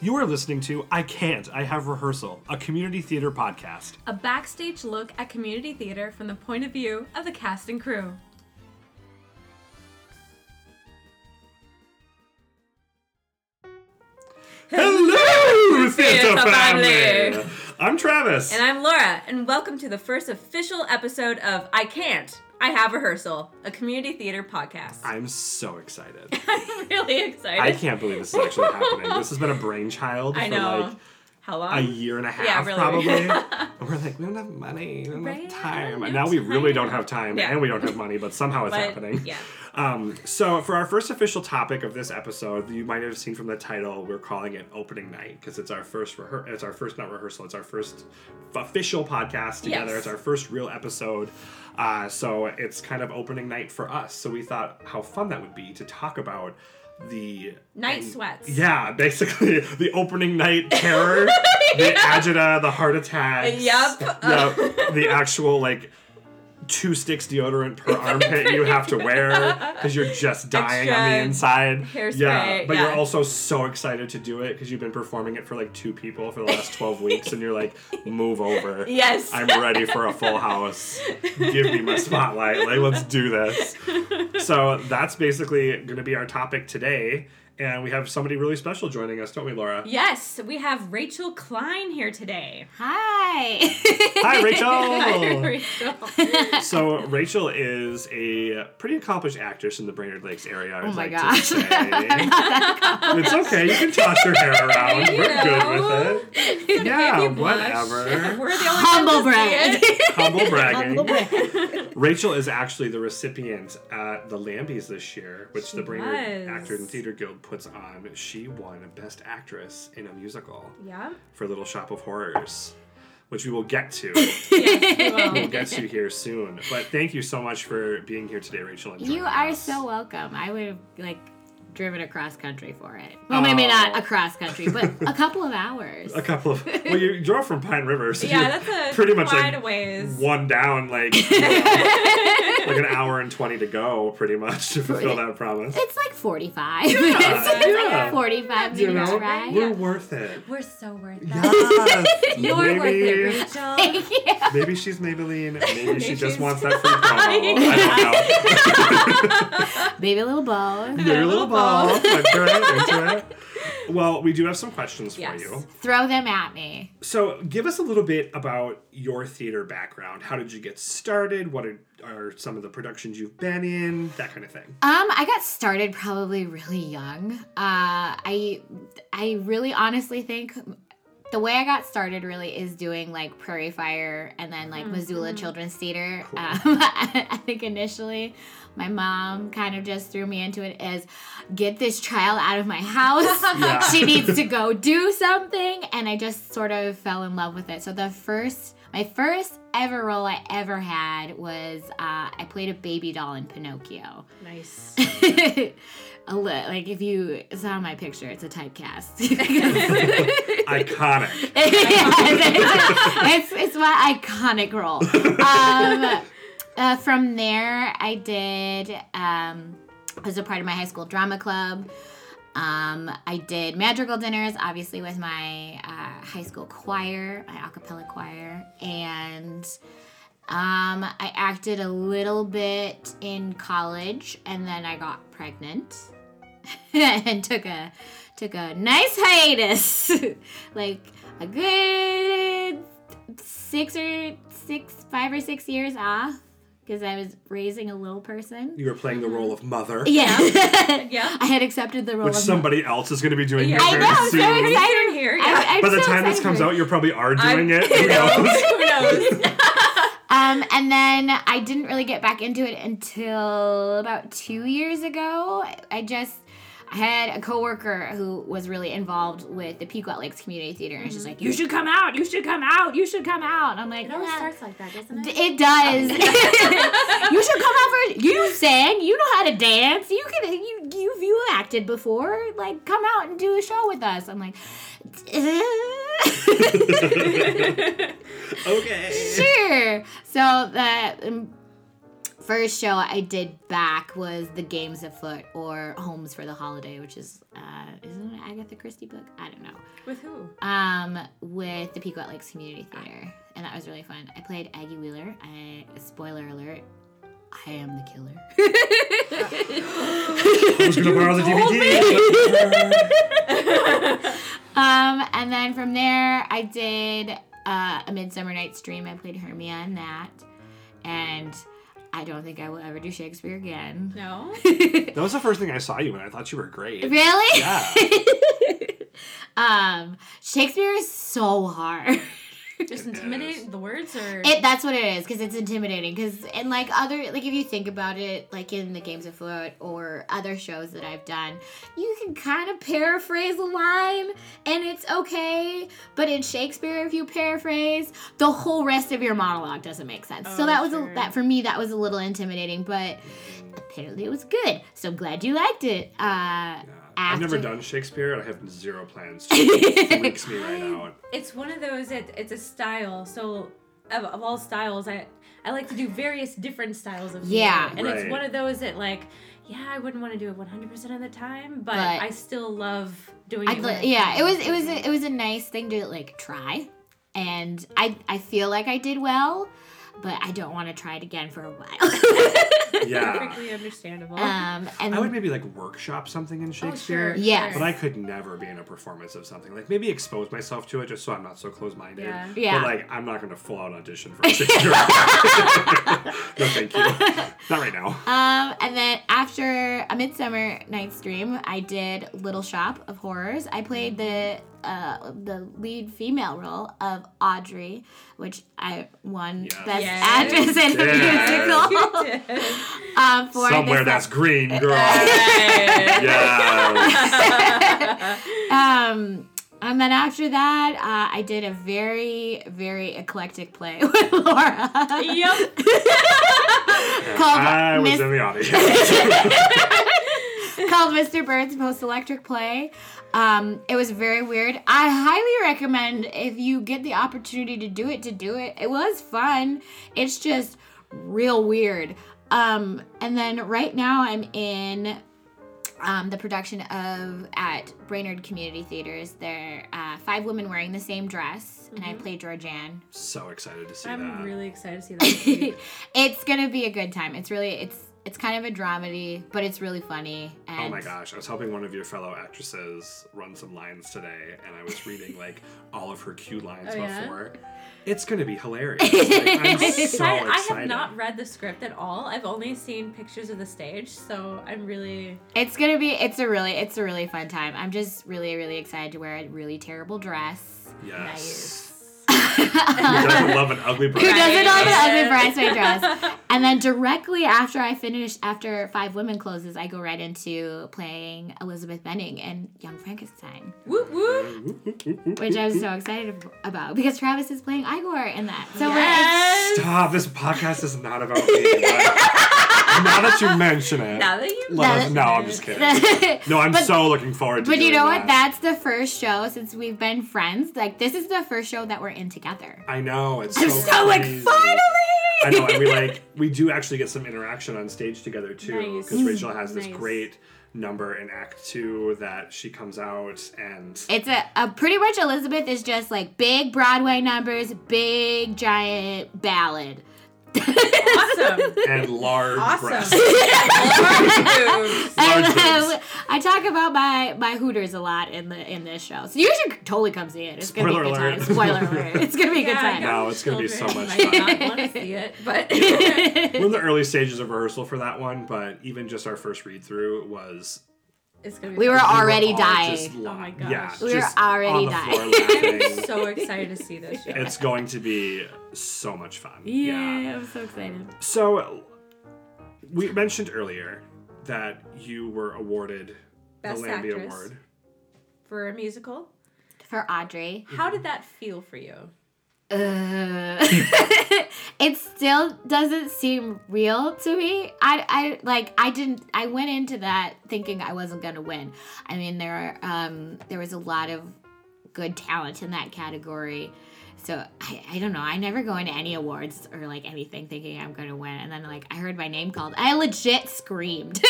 You are listening to I Can't, I Have Rehearsal, a community theater podcast. A backstage look at community theater from the point of view of the cast and crew. Hello, theater family! I'm Travis. And I'm Laura, and welcome to the first official episode of I Can't, I Have Rehearsal, a community theater podcast. I'm so excited. I'm really excited. I can't believe this is actually happening. This has been a brainchild I for know. like How long? a year and a half, Yeah, really. probably. and we're like, we don't have money, we don't Right, have time. And now we really don't have time, Yeah. and we don't have money, but somehow it's But, happening. Yeah. Um, so for our first official topic of this episode, you might have seen from the title, we're calling it opening night because it's our first rehe- it's our first not rehearsal, it's our first official podcast together. Yes. It's our first real episode. Uh, so it's kind of opening night for us. So we thought how fun that would be to talk about the Night and- sweats. Yeah, basically the opening night terror, the agita, the heart attacks. Yup. Yep. the actual like two sticks deodorant per armpit you have to wear because you're just dying on the inside. hairspray, yeah, but you're also so excited to do it because you've been performing it for like two people for the last 12 weeks and you're like, move over. Yes. I'm ready for a full house. Give me my spotlight. Like, let's do this. So that's basically going to be our topic today. And we have somebody really special joining us, don't we, Laura? Yes, we have Rachel Klein here today. Hi. Hi, Rachel. Hi, Rachel. So Rachel is a pretty accomplished actress in the Brainerd Lakes area. I would Oh my like gosh. to say. it's okay. You can toss your hair around. You We're know. good with it. Yeah, whatever. We're the only Humble ones brag. Humble bragging. Humble brag. Rachel is actually the recipient at the Lambies this year, which the Brainerd was. Actors and Theater Guild puts on. She won Best Actress in a Musical Yeah. for Little Shop of Horrors, which we will get to. Yes, we will. we'll get to here soon. But thank you so much for being here today, Rachel. And You joining are us. so welcome. I would have like driven across country for it. Well, maybe not Oh. across country, but a couple of hours. A couple of well, you drove from Pine River, so Yeah, you're that's a pretty much quite like a ways. one down, like like an hour and twenty to go, pretty much to fulfill that promise. It's like 45 minutes. It's yeah. like 45 You minutes know, ride. we're worth it. We're so worth it. Yes, You're worth maybe, it, Rachel. yeah. maybe she's Maybelline. Maybe she just wants that free promo. I Baby little bow. don't know. Your little ball. Into it, into it. Well, we do have some questions for Yes. you. Throw them at me. So, give us a little bit about your theater background. How did you get started? What are, are some of the productions you've been in? That kind of thing. Um, I got started probably really young. Uh, I I really honestly think the way I got started really is doing like Prairie Fire and then like Missoula Children's Theater. Cool. Um, I think initially my mom kind of just threw me into it as get this child out of my house. Yeah. she needs to go do something, and I just sort of fell in love with it. So the first. My first ever role I ever had was uh, I played a baby doll in Pinocchio. Nice. a li- like if you saw my picture, it's a typecast. Iconic. it's, it's my iconic role. Um, uh, from there, I did. Um, I was a part of my high school drama club. Um, I did madrigal dinners, obviously with my uh, high school choir, my a cappella choir, and um, I acted a little bit in college, and then I got pregnant and took a took a nice hiatus, like a good six or six, five or six years off, because I was raising a little person. You were playing the role of mother, Yeah, Yeah. I had accepted the role which of somebody else is going to be doing Yeah. here I very know, I'm so soon. excited. Excited here. Yeah. I- I'm By the so time this comes out, you're probably are doing I'm- it. Who Who knows? knows? Who knows? Um, and then I didn't really get back into it until about two years ago. I just I had a coworker who was really involved with the Pequot Lakes Community Theater, and she's like, "You should come out. You should come out. You should come out." And I'm like, It always "Yeah." starts like that, doesn't D- it? It does. you should come out for. You sang. You know how to dance. You can. You you you acted before. Like, come out and do a show with us. I'm like, okay. sure. So that um, first show I did back was The Games Afoot or Holmes for the Holiday, which is uh, isn't it an Agatha Christie book? I don't know. With who? Um, with the Pequot Lakes Community Theater, and that was really fun. I played Aggie Wheeler. I spoiler alert. I am the killer. I was gonna borrow the DVD. um, and then from there, I did uh, a Midsummer Night's Dream. I played Hermia in that, and I don't think I will ever do Shakespeare again. No. that was the first thing I saw you in. I thought you were great. Really? Yeah. um, Shakespeare is so hard. Just It intimidate the words or It that's what it is because it's intimidating. Because and like other like if you think about it, like in the Games Afoot or other shows that I've done, you can kind of paraphrase a line and it's okay. But in Shakespeare, if you paraphrase, the whole rest of your monologue doesn't make sense. so Oh, that was sure. a, that for me that was a little intimidating, but apparently it was good. So I'm glad you liked it. Uh, Yeah. I've never done Shakespeare, and I have zero plans to. It freaks me right out. it's one of those it, it's a style so of, of all styles i i like to do various different styles of theater. Yeah. and Right. it's one of those that like yeah i wouldn't want to do it 100% of the time but, But- i still love doing I'd it li- yeah, it was it was a, it was a nice thing to like try, and I I feel like I did well, but I don't want to try it again for a while. Yeah. perfectly understandable um, and I would maybe like workshop something in Shakespeare. sure, Yes. But I could never be in a performance of something. Like maybe expose myself to it just so I'm not so close minded. Yeah. Yeah. But like I'm not gonna full out audition for Shakespeare. no thank you. Not right now. um, and then after a Midsummer Night's Dream, I did Little Shop of Horrors. I played the uh, the lead female role of Audrey, which I won Yes. Best Yes. Actress in a Yes. Musical. You um, for Somewhere this, that's green, girl. Right. yes. Um, and then after that, uh, I did a very, very eclectic play with Laura. yep called, I was Miss- in the audience. called Mr. Burns Post Electric Play. Um, it was very weird. I highly recommend if you get the opportunity to do it, to do it. It was fun. It's just real weird. Um, and then right now I'm in um, the production of at Brainerd Community Theaters. There uh, five women wearing the same dress, and I play Georgeanne. so excited to see that. i'm really excited to see that it's gonna be a good time. It's really it's it's kind of a dramedy, but it's really funny. And Oh my gosh, I was helping one of your fellow actresses run some lines today, and I was reading like all of her cue lines Oh, yeah? before. It's gonna be hilarious. Like, I'm so I, I have not read the script at all. I've only seen pictures of the stage, so I'm really It's gonna be it's a really it's a really fun time. I'm just really really excited to wear a really terrible dress. Yes. nice. Who doesn't love an ugly Who bride? doesn't love an ugly bridesmaid dress? And then directly after I finish, after Five Women closes, I go right into playing Elizabeth Benning in Young Frankenstein, Whoop whoop. which I'm so excited about because Travis is playing Igor in that. So Yes. Stop! This podcast is not about me. Now that you mention it, Now that you let us- no, I'm just kidding. No, I'm But- so looking forward to. It. But you know what? That's the first show since we've been friends. Like this is the first show that we're in together. I know it's I'm so, so like finally. I know, and we like we do actually get some interaction on stage together too, Nice. because Rachel has this Nice. great number in Act Two that she comes out and It's a, a pretty much Elizabeth is just like big Broadway numbers, big giant ballad. Awesome. and large Awesome. breasts. Large Large boobs. I talk about my my Hooters a lot in the in this show, so you should totally come see it. It's gonna Spoiler be a good alert. time. Spoiler alert! It's gonna be a good Yeah, time. I got No, it's gonna be so much fun. do not want to see it, but We're in the early stages of rehearsal for that one, but even just our first read through was it's gonna be. We were fun. we already dying. Oh my la- gosh. Yeah, We were already oh dying. floor laughing. so excited to see this show. it's going to be so much fun. Yeah, I'm so excited. So we mentioned earlier that you were awarded Best the Lambie Actress. Award. for a musical. For Audrey, How did that feel for you? Uh, it still doesn't seem real to me. I, I like I didn't. I went into that thinking I wasn't gonna win. I mean, there are um there was a lot of good talent in that category. So I, I don't know. I never go into any awards or like anything thinking I'm going to win. And then like I heard my name called. I legit screamed.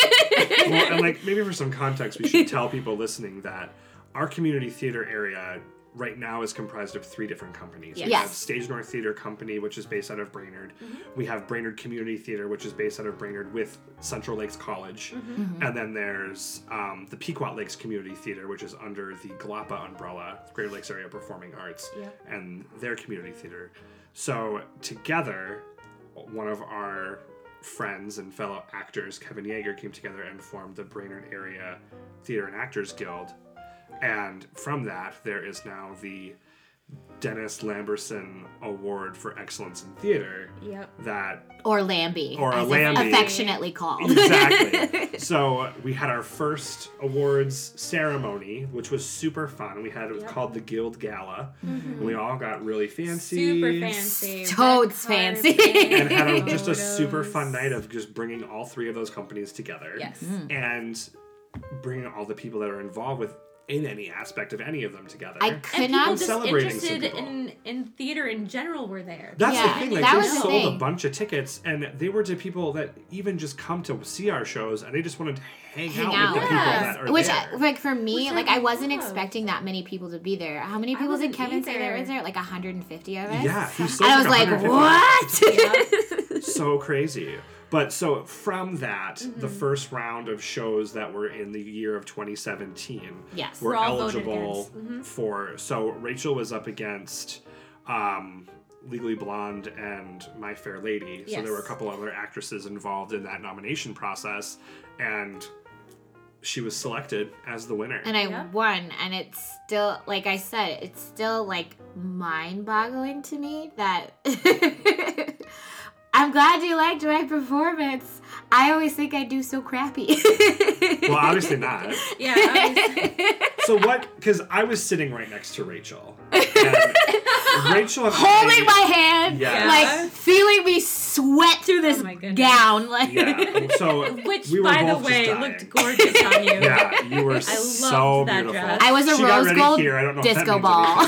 well, and like maybe for some context, we should tell people listening that our community theater area right now is comprised of three different companies. Yes. We have Stage North Theater Company, which is based out of Brainerd. Mhm. We have Brainerd Community Theater, which is based out of Brainerd with Central Lakes College. And then there's um, the Pequot Lakes Community Theater, which is under the GLAPA umbrella, Greater Lakes Area Performing Arts, Yep. and their community theater. So together, one of our friends and fellow actors, Kevin Yeager, came together and formed the Brainerd Area Theater and Actors Guild. And from that, there is now the Dennis Lamberson Award for Excellence in Theater Yep. that or Lambie. Or a Lambie. Affectionately called. exactly. so we had our first awards ceremony, which was super fun. We had it was Yep. called the Guild Gala. And we all got really fancy. Super fancy. Toads fancy. and had a, just a super fun night of just bringing all three of those companies together. Yes. Mm. And bringing all the people that are involved with in any aspect of any of them together. I And could people not. just Celebrating interested in in theater in general were there. That's Yeah, the thing. Like that they was the sold a bunch of tickets, and they were to people that even just come to see our shows, and they just wanted to hang, Hang out, out. with the people that are Which, there. like for me, Which like I I wasn't love. expecting that many people to be there. How many people did wasn't Kevin say there was there? Like 150 of us. yeah, he sold And I was like, 150 what? so crazy. But so from that, Mm-hmm. the first round of shows that were in the year of 2017 Yes. were Were all voted eligible against. Mhm. for. So Rachel was up against um, Legally Blonde and My Fair Lady. So there were a Yes. couple other actresses involved in that nomination process, and she was selected as the winner. and I Yeah. won, and it's still, like I said, it's still like mind boggling to me that. I'm glad you liked my performance. I always think I do so crappy. well, obviously not. Yeah. I So what? Because I was sitting right next to Rachel. And Rachel and Holding I, my hand, Yeah. like feeling me sweat through this Oh gown, like yeah. So which, we by the way, dying. looked gorgeous on you. Yeah, you were I so that beautiful. dress. I was a She rose gold here. I don't know disco ball.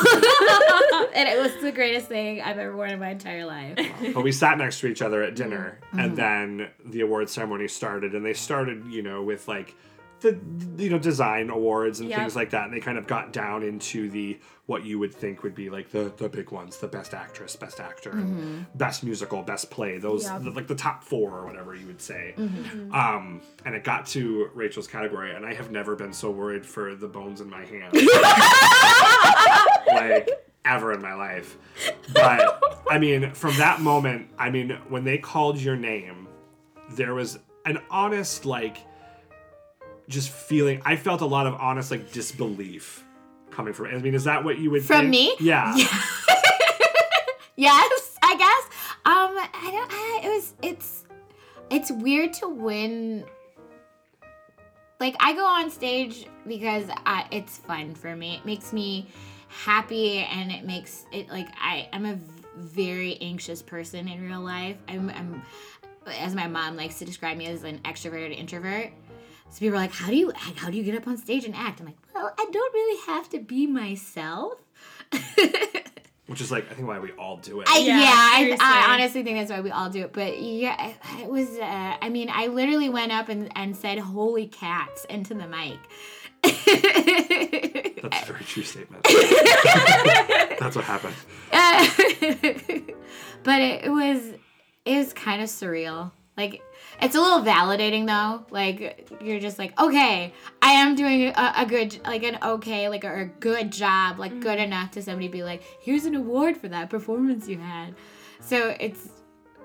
and it was the greatest thing I've ever worn in my entire life. But we sat next to each other at dinner, Mm-hmm. and then the award ceremony started, and they started, you know, with like the you know design awards and Yep. things like that, and they kind of got down into the what you would think would be like the the big ones, the best actress, best actor, and best musical, best play, those Yep. the, like the top four or whatever you would say. Mm-hmm. Um, and it got to Rachel's category, and I have never been so worried for the bones in my hand. like ever in my life. But I mean, from that moment, I mean, when they called your name, there was an honest like just feeling I felt a lot of honest like disbelief coming from I mean, is that what you would From think? me? Yeah. yes, I guess. Um, I don't. I, it was. It's. It's weird to win. Like I go on stage because I, it's fun for me. It makes me happy, and it makes it like I. I'm a very anxious person in real life. I'm. I'm as my mom likes to describe me as an extroverted introvert. So people are like, "How do you how do you get up on stage and act?" I'm like, "Well, I don't really have to be myself." Which is like I think why we all do it. I, Yeah, yeah, I. I honestly think that's why we all do it. But yeah, it, it was. Uh, I mean, I literally went up and, and said "Holy cats" into the mic. That's a very true statement. That's what happened. but it, it was it was kind of surreal. Like it's a little validating though. Like you're just like, okay, I am doing a, a good, like an okay, like a, a good job, like good mm-hmm. enough to somebody be like, here's an award for that performance you had. So it's,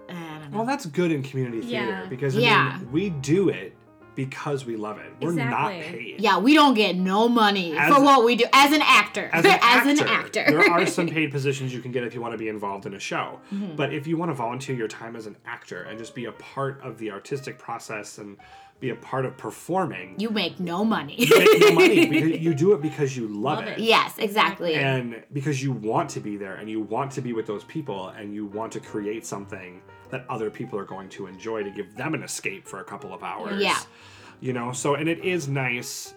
I don't know. Well, that's good in community theater Yeah. because I Yeah. mean, we do it because we love it. We're not paid. Yeah, we don't get no money As- for what we do as an actor. As an, As actor, an actor. there are some paid positions you can get if you want to be involved in a show. Mm-hmm. But if you want to volunteer your time as an actor and just be a part of the artistic process and be a part of performing, you make no money. you make no money you do it because you love, Love it. it. yes, exactly. And because you want to be there and you want to be with those people and you want to create something that other people are going to enjoy to give them an escape for a couple of hours. Yeah. You know, so and it is nice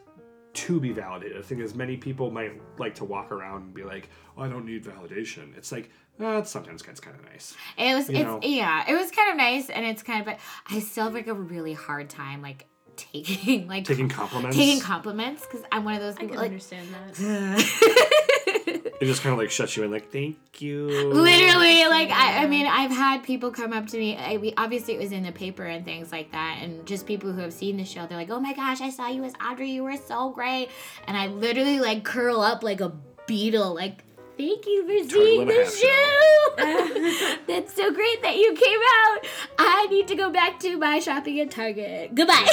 to be validated. I think as many people might like to walk around and be like, "Oh, I don't need validation." It's like uh, sometimes gets kind of nice. It was, You it's, know. yeah, it was kind of nice, and it's kind of, but I still have like a really hard time like taking like Taking compliments. taking compliments because I'm one of those I people can like. understand that. It just kind of like shuts you in, like, "Thank you." Literally, like I, I mean, I've had people come up to me. I, we, obviously, it was in the paper and things like that, and just people who have seen the show, they're like, "Oh my gosh, I saw you as Audrey. You were so great," and I literally like curl up like a beetle, like. Thank you for seeing the show. That's so great that you came out. I need to go back to my shopping at Target. Goodbye.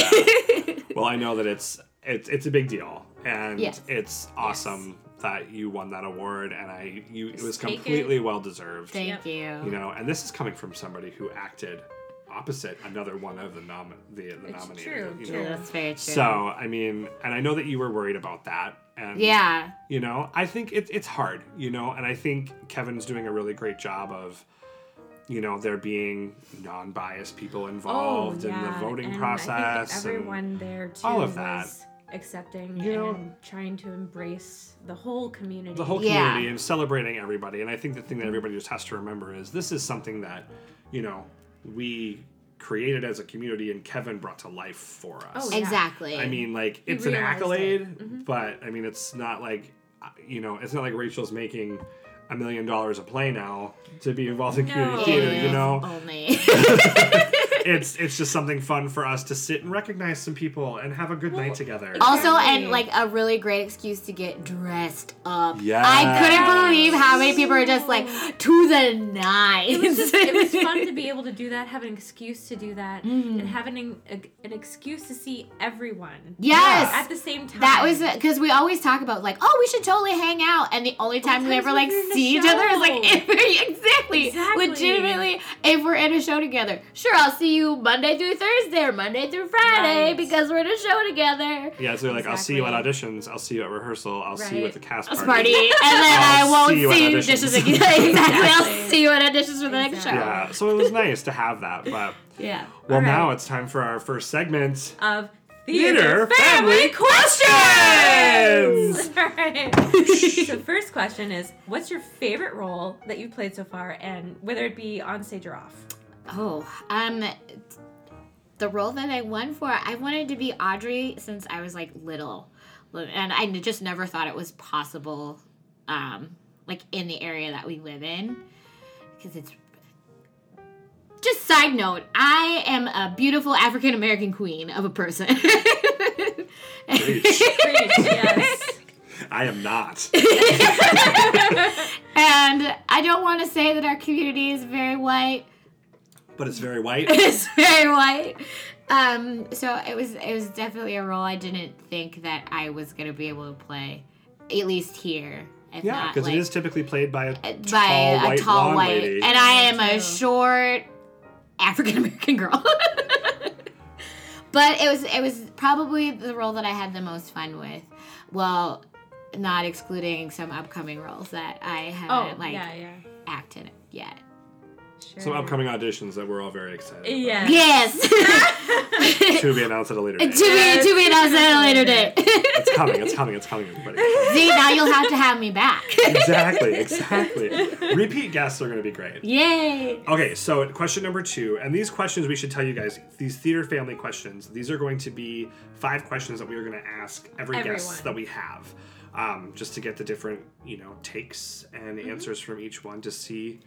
Well, I know that it's it's it's a big deal, and Yes. it's awesome that you won that award, and I you it was take it. completely well deserved. Thank Yep. you. You know, and this is coming from somebody who acted opposite another one of the nom the the It's nominated. true, you true. know. That's very true. So I mean, and I know that you were worried about that, and yeah, you know, I think it, it's hard, you know, and I think Kevin's doing a really great job of, you know, there being non-biased people oh, involved in the voting Oh, and process. I think and- everyone there too all of that. was accepting You know- and trying to embrace the whole community. the whole Yeah. community and celebrating everybody. And I think the thing that everybody just has to remember is this is something that, you know, we created as a community and Kevin brought to life for us. Oh, yeah. exactly. I mean, like it's an accolade, it. Mm-hmm. but I mean, it's not like, uh, you know, it's not like Rachel's making a million dollars a play now to be involved in community No. theater. You know, only. it's it's just something fun for us to sit and recognize some people and have a good night together. Also, and like a really great excuse to get dressed up. Yes. I couldn't believe how many people are just like to the nines. It was, just, it was fun to be able to do that, have an excuse to do that, Mm. and having an, a, an excuse to see everyone. Yes. At the same time. That was because we always talk about like, oh, we should totally hang out, and the only time we ever like you're see each other is like if we're, exactly, Exactly. legitimately, if we're in a show together. Sure, I'll see you Monday through Thursday or Monday through Friday Right. because we're in a show together. Yeah, so like I'll see you at auditions, I'll see you at rehearsal, I'll see you at the cast party. party, and then I'll I won't see you at see you auditions. dishes again. exactly, I'll see you at auditions for the next show. Yeah, so it was nice to have that. But Yeah. well, All right. now it's time for our first segment. of Theater theater, Family family Questions! questions. All right. so first question is, what's your favorite role that you've played so far, and whether it be on stage or off? Oh, um, the role that I won for, I wanted to be Audrey since I was like little, and I just never thought it was possible, um, like in the area that we live in, because it's. Just side note, I am a beautiful African American queen of a person. Preach. Preach, yes. I am not. and I don't want to say that our community is very white, But it's very white. it's very white. Um, so it was it was definitely a role I didn't think that I was gonna be able to play, at least here. If Yeah, because like, it is typically played by a by tall a white tall blonde white, lady. and I am a short African American girl. but it was it was probably the role that I had the most fun with. Well, not excluding some upcoming roles that I Oh, haven't like yeah, yeah. acted yet. Sure. Some upcoming auditions that we're all very excited about. Yeah. Yes. To be announced at a later to date. be to be announced at a later date. It's coming, it's coming, it's coming, everybody. See, now you'll have to have me back. exactly, exactly. Repeat guests are going to be great. Yay. Okay, so question number two, and these questions we should tell you guys, these theater family questions, these are going to be five questions that we are going to ask every guest that we have, um, just to get the different, you know, takes and Mm-hmm. answers from each one to see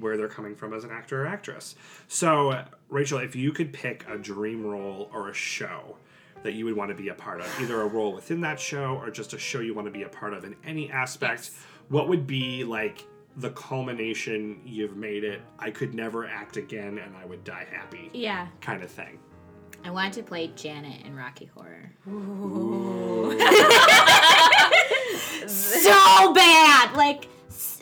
where they're coming from as an actor or actress. So, Rachel, if you could pick a dream role or a show that you would want to be a part of, either a role within that show or just a show you want to be a part of in any aspect, what would be like the culmination you've made it i could never act again and i would die happy Yeah. kind of thing I wanted to play Janet in Rocky Horror. so bad. Like s-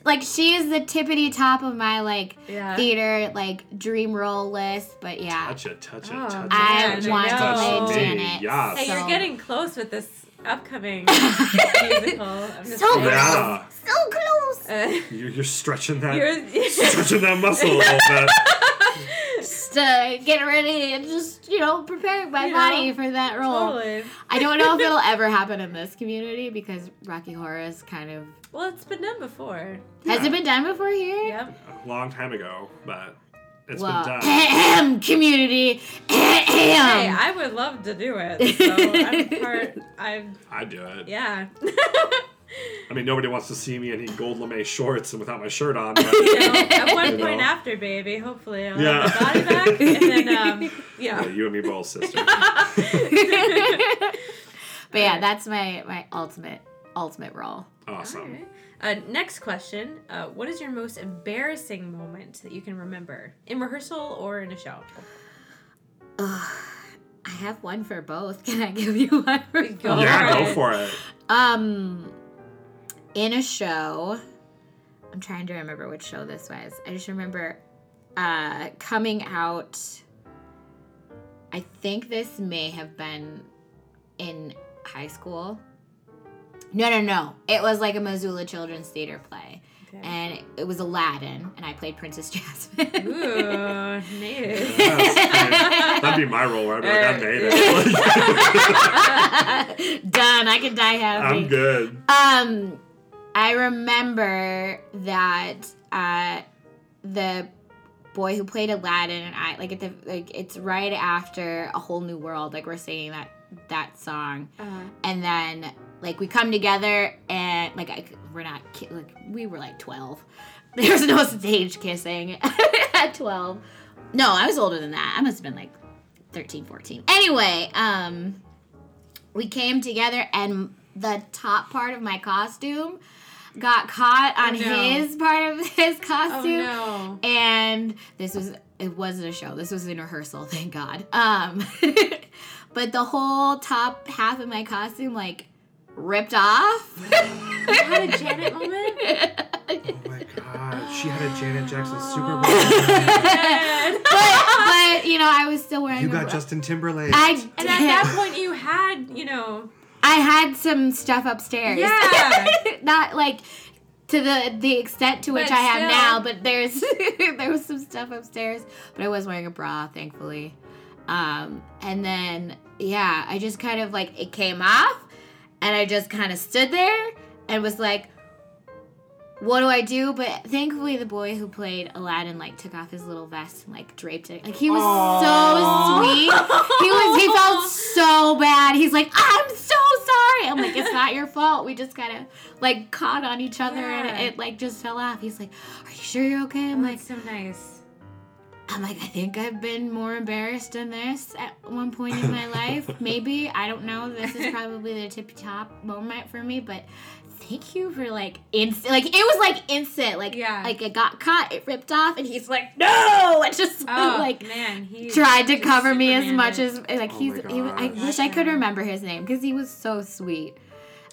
like she is the tippity top of my like Yeah. theater like dream role list, but yeah. touch it touch it Oh, touch it I touch want to play. Janet. yes Hey, you're getting close with this upcoming musical. I'm just So saying. yeah So close. Uh, you're, you're stretching that you're, stretching that muscle a little bit to uh, get ready and just you know prepare my You body know, for that role. Totally. I don't know if it'll ever happen in this community because Rocky Horror is kind of. Well, it's been done before. Has Yeah. it been done before here? Yep. A long time ago, but it's well, been done. ahem, community. Hey, I would love to do it. So I'm part. I'm. I do it. Yeah. I mean, nobody wants to see me in any gold lame shorts and without my shirt on. But you know, at one point know. after baby, hopefully I'll Yeah. have my body back, and then um, you yeah, you and me both, sister. but yeah, that's my my ultimate ultimate role. Awesome. Alright. Uh, next question: uh, What is your most embarrassing moment that you can remember in rehearsal or in a show? Ugh, I have one for both. Can I give you one for Go both? yeah, for go it. for it. Um, in a show, I'm trying to remember which show this was. I just remember uh, coming out. I think this may have been in high school. No, no, no. It was like a Missoula Children's Theater play. Okay. And it was Aladdin, and I played Princess Jasmine. Ooh, native. Yes, That'd be my role where I'd be like, I made it. Done. I can die happy. I'm good. Um, I remember that uh, the boy who played Aladdin and I like at the like it's right after a whole new world. Like we're singing that that song, Uh, and then like we come together and like I, we're not like we were like twelve. There's no stage kissing at twelve. No, I was older than that. I must have been like 13, 14. Anyway, um, we came together and the top part of my costume got caught on Oh, no. his part of his oh costume no. and this was it wasn't a show this was in rehearsal thank god um but the whole top half of my costume like ripped off You had a Janet moment. Oh my god, she had a Janet Jackson Super Bowl. Man. but, but you know i was still wearing You got bra- Justin Timberlake. i And at that point, you had, you know, i had some stuff upstairs Yeah. not like to the the extent to which But I have still. now, but there's there was some stuff upstairs, but I was wearing a bra, thankfully. Um, and then yeah, I just kind of like it came off, and I just kind of stood there and was like, "What do I do?" But thankfully, the boy who played Aladdin like took off his little vest and like draped it. Like he was Aw. so sweet. He was he felt so bad. He's like, "I'm so sorry." I'm like, "It's not your fault. We just kind of like caught on each other Yeah. and it like just fell off." He's like, "Are you sure you're okay?" I'm Oh, like, so nice. I'm like, I think I've been more embarrassed than this at one point in my life. Maybe. I don't know. This is probably the tippy top moment for me, but thank you for like instant like it was like instant. Like Yeah. like it got caught, it ripped off, and he's like, No and just Oh, like man, he tried to cover me as much as like Oh he's he, was- I wish I could remember his name because he was so sweet.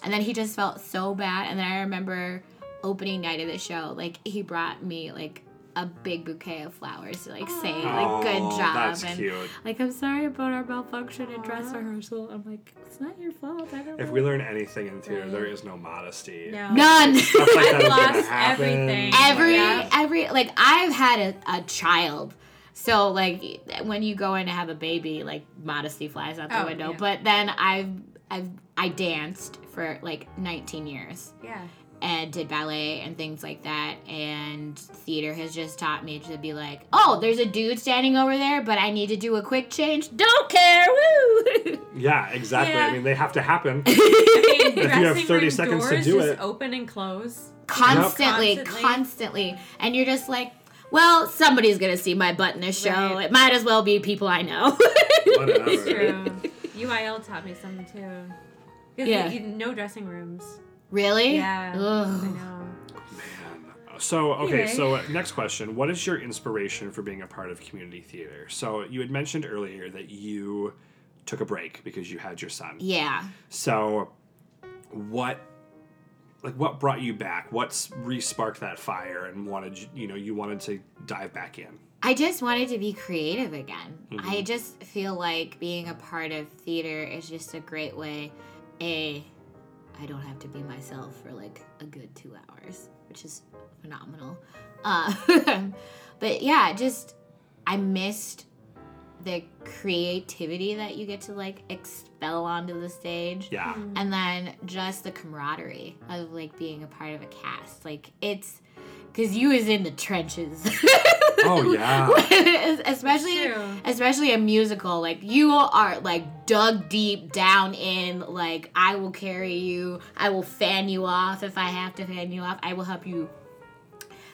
And then he just felt so bad. And then I remember opening night of the show, like he brought me like a big bouquet of flowers to like say like good Oh, job That's and cute. like I'm sorry about our malfunction in dress rehearsal. I'm like it's not your fault. I don't If know. we learn anything in theater, Right. there is no modesty. No. None. Stuff like I've lost everything. every Yeah. every like I've had a, a child. So like when you go in to have a baby, like modesty flies out the Oh, window. yeah. But then I've I've I danced for like 19 years Yeah. And did ballet and things like that. And theater has just taught me to be like, oh, there's a dude standing over there, but I need to do a quick change. Don't care, woo. Yeah, exactly. Yeah. I mean, they have to happen. I mean, you have 30 room seconds to doors do just it. open and close. constantly, Constantly. constantly, and you're just like, well, somebody's gonna see my butt in this show. Right. It might as well be people I know. Whatever. It's true. UIL taught me something too. 'Cause Yeah. you- no dressing rooms. Really? Yeah. I know. Man. So, okay, Anyway. so uh, next question. What is your inspiration for being a part of community theater? So, you had mentioned earlier that you took a break because you had your son. Yeah. So, what like what brought you back? What's re-sparked that fire and wanted you, you know, you wanted to dive back in? I just wanted to be creative again. Mhm. I just feel like being a part of theater is just a great way. A, I don't have to be myself for like a good two hours, which is phenomenal. Uh, but yeah, just I missed the creativity that you get to like expel onto the stage. Yeah. And then just the camaraderie of like being a part of a cast. Like it's because you is in the trenches. Oh, yeah. especially especially a musical. Like you are like dug deep down in. Like I will carry you. I will fan you off if I have to fan you off. I will help you.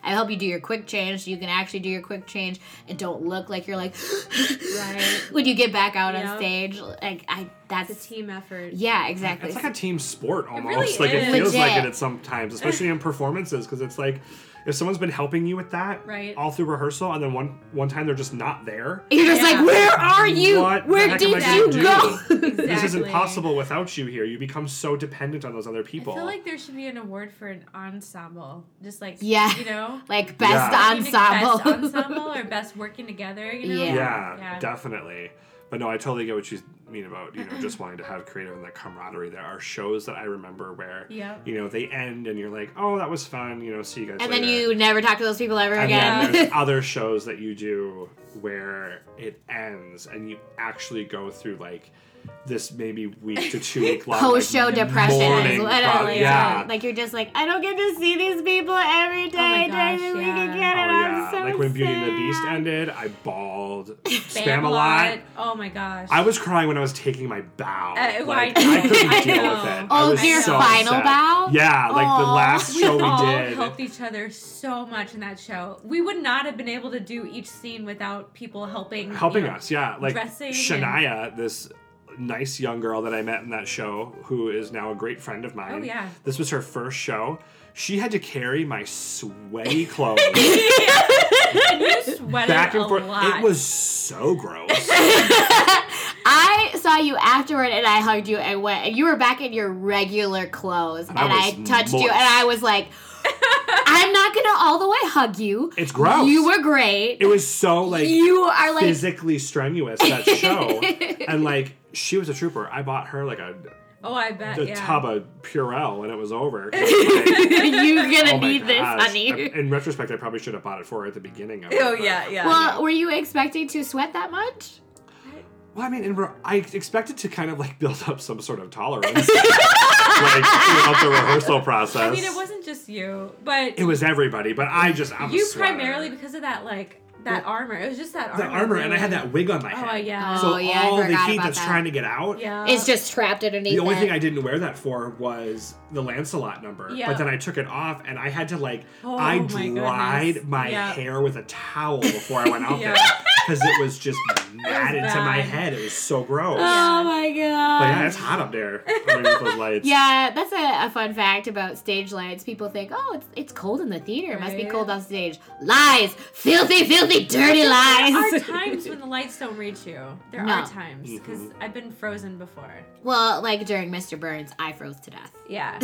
I help you do your quick change so you can actually do your quick change and don't look like you're like Right. when you get back out on stage. Like I that's It's a team effort. yeah, exactly. It's like a team sport almost. really like it is. feels like Legit. it at some times, especially in performances, because it's like if someone's been helping you with that Right. all through rehearsal, and then one one time they're just not there. You're just Yeah. like, where are you? What Where did I you go? do? This is Exactly. impossible without you here. You become so dependent on those other people. I feel like there should be an award for an ensemble. Just like Yeah. you know? like best Yeah. Ensemble. Best ensemble or best working together, you know? Yeah. yeah, Yeah. definitely. But no, I totally get what you mean about you know just wanting to have creative and that camaraderie. There are shows that I remember where Yep. you know they end and you're like, oh, that was fun. You know, see you guys. and then you never talk to those people ever And again. then there's other shows that you do where it ends and you actually go through like this maybe week to two week long Post show like, depression. mourning is pro- yeah. Like you're just like, I don't get to see these people every day gosh, during the week again. Oh and yeah, I'm so like when Beauty and the Beast ended, I bawled. Spam, Spamalot. Oh my gosh. I was crying when I was taking my bow. Uh, like, I. I couldn't deal know. with it. Oh, I your so final sad. bow? Yeah, like the Aw. last we show we all did. helped each other so much in that show. We would not have been able to do each scene without people helping. helping you know, us yeah like dressing and- shania this nice young girl that i met in that show who is now a great friend of mine Oh, yeah. this was her first show she had to carry my sweaty clothes And you sweated back and a forth lot. it was so gross I saw you afterward and I hugged you and went and you were back in your regular clothes and, I I, was touched you and I was like I'm not gonna all the way hug you. It's gross. You were great. it was so like you are like physically strenuous that show and like she was a trooper i bought her like a, Oh, I bet. a yeah. tub of purell when it was over. like, you're gonna oh need this, gosh. honey. in retrospect i probably should have bought it for her at the beginning of it, Oh but- yeah, yeah. Well, were you expecting to sweat that much? Well, I mean, in re- I expected to kind of like build up some sort of tolerance, like throughout the rehearsal process. I mean, it wasn't just you, but It was everybody, but I just I'm you sweater. primarily because of that like that armor. It was just that the armor. armor, and I had that wig on my oh, head. Oh yeah. So Oh, yeah, I all the heat that's that. trying to get out. yeah. It's just trapped underneath. The only it. thing I didn't wear that for was the Lancelot number. Yeah. But then I took it off and I had to like Oh, I my dried goodness. my Yeah. hair with a towel before I went out Yeah. there because it was just matted to my head. It was so gross. Oh my But yeah, god. it's hot up there underneath those lights. Yeah, that's a, a fun fact about stage lights. People think, oh, it's it's cold in the theater. It must be cold on stage. Lies! Filthy, filthy, dirty lies. There are times when the lights don't reach you. There No. are times because Mm-hmm. I've been frozen before. well, like during Mr. Burns, I froze to death. Yeah.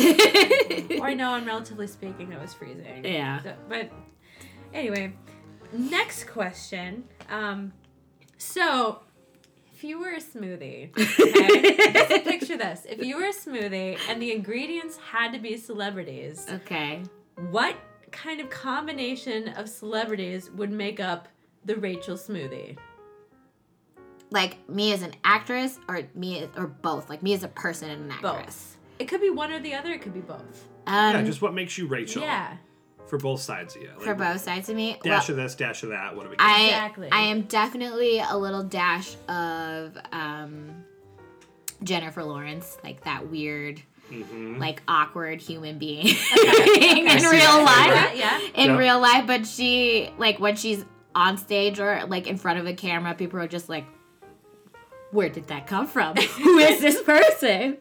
or I know, and relatively speaking, it was freezing. Yeah. So- but anyway, next question. Um, so, if you were a smoothie, okay, picture this: if you were a smoothie and the ingredients had to be celebrities, Okay. what kind of combination of celebrities would make up the Rachel smoothie? Like me as an actress, or me as, or both. Like me as a person and an actress. Both. It could be one or the other. It could be both. Um, Yeah, just what makes you Rachel. Yeah. For both sides of you. Like, for both sides of me. Dash well, of this, dash of that. What do we got? I Exactly. I am definitely a little dash of um, Jennifer Lawrence, like that weird, Mhm. like awkward human being in real that life. Yeah. Yeah. In Yeah. real life, but she like when she's on stage or like in front of a camera, people are just like, "Where did that come from? Who is this person?"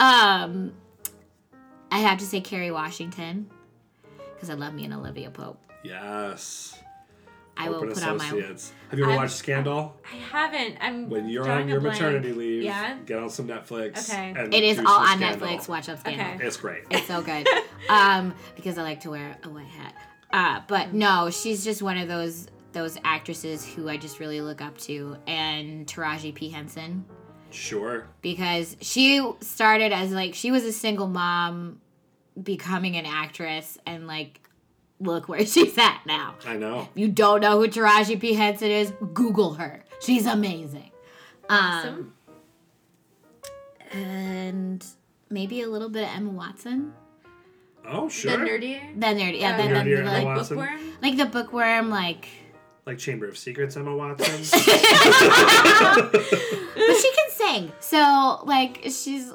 Um, I have to say Kerry Washington because I love me and Olivia Pope. Yes. I will Open put on my Associates. Have you ever I'm- watched Scandal? I haven't. I'm When you're on your blank. maternity leave, Yeah. get on some Netflix. Okay. and It is all on Scandal. Netflix. Watch up Scandal. Okay. It's great. It's so good. um, because I like to wear a white hat. Uh, but no, she's just one of those those actresses who I just really look up to, and Taraji P Henson Sure. because she started as like she was a single mom, becoming an actress, and like look where she's at now. I know. If you don't know who Taraji P Henson is, Google her. She's amazing. Um, Awesome. and maybe a little bit of Emma Watson. Oh, The sure. nerdy. Then there, yeah, uh, then, then Nerdier Emma like, Watson. bookworm. like the bookworm, like. Like Chamber of Secrets, Emma Watson. but she can sing. So, like, she's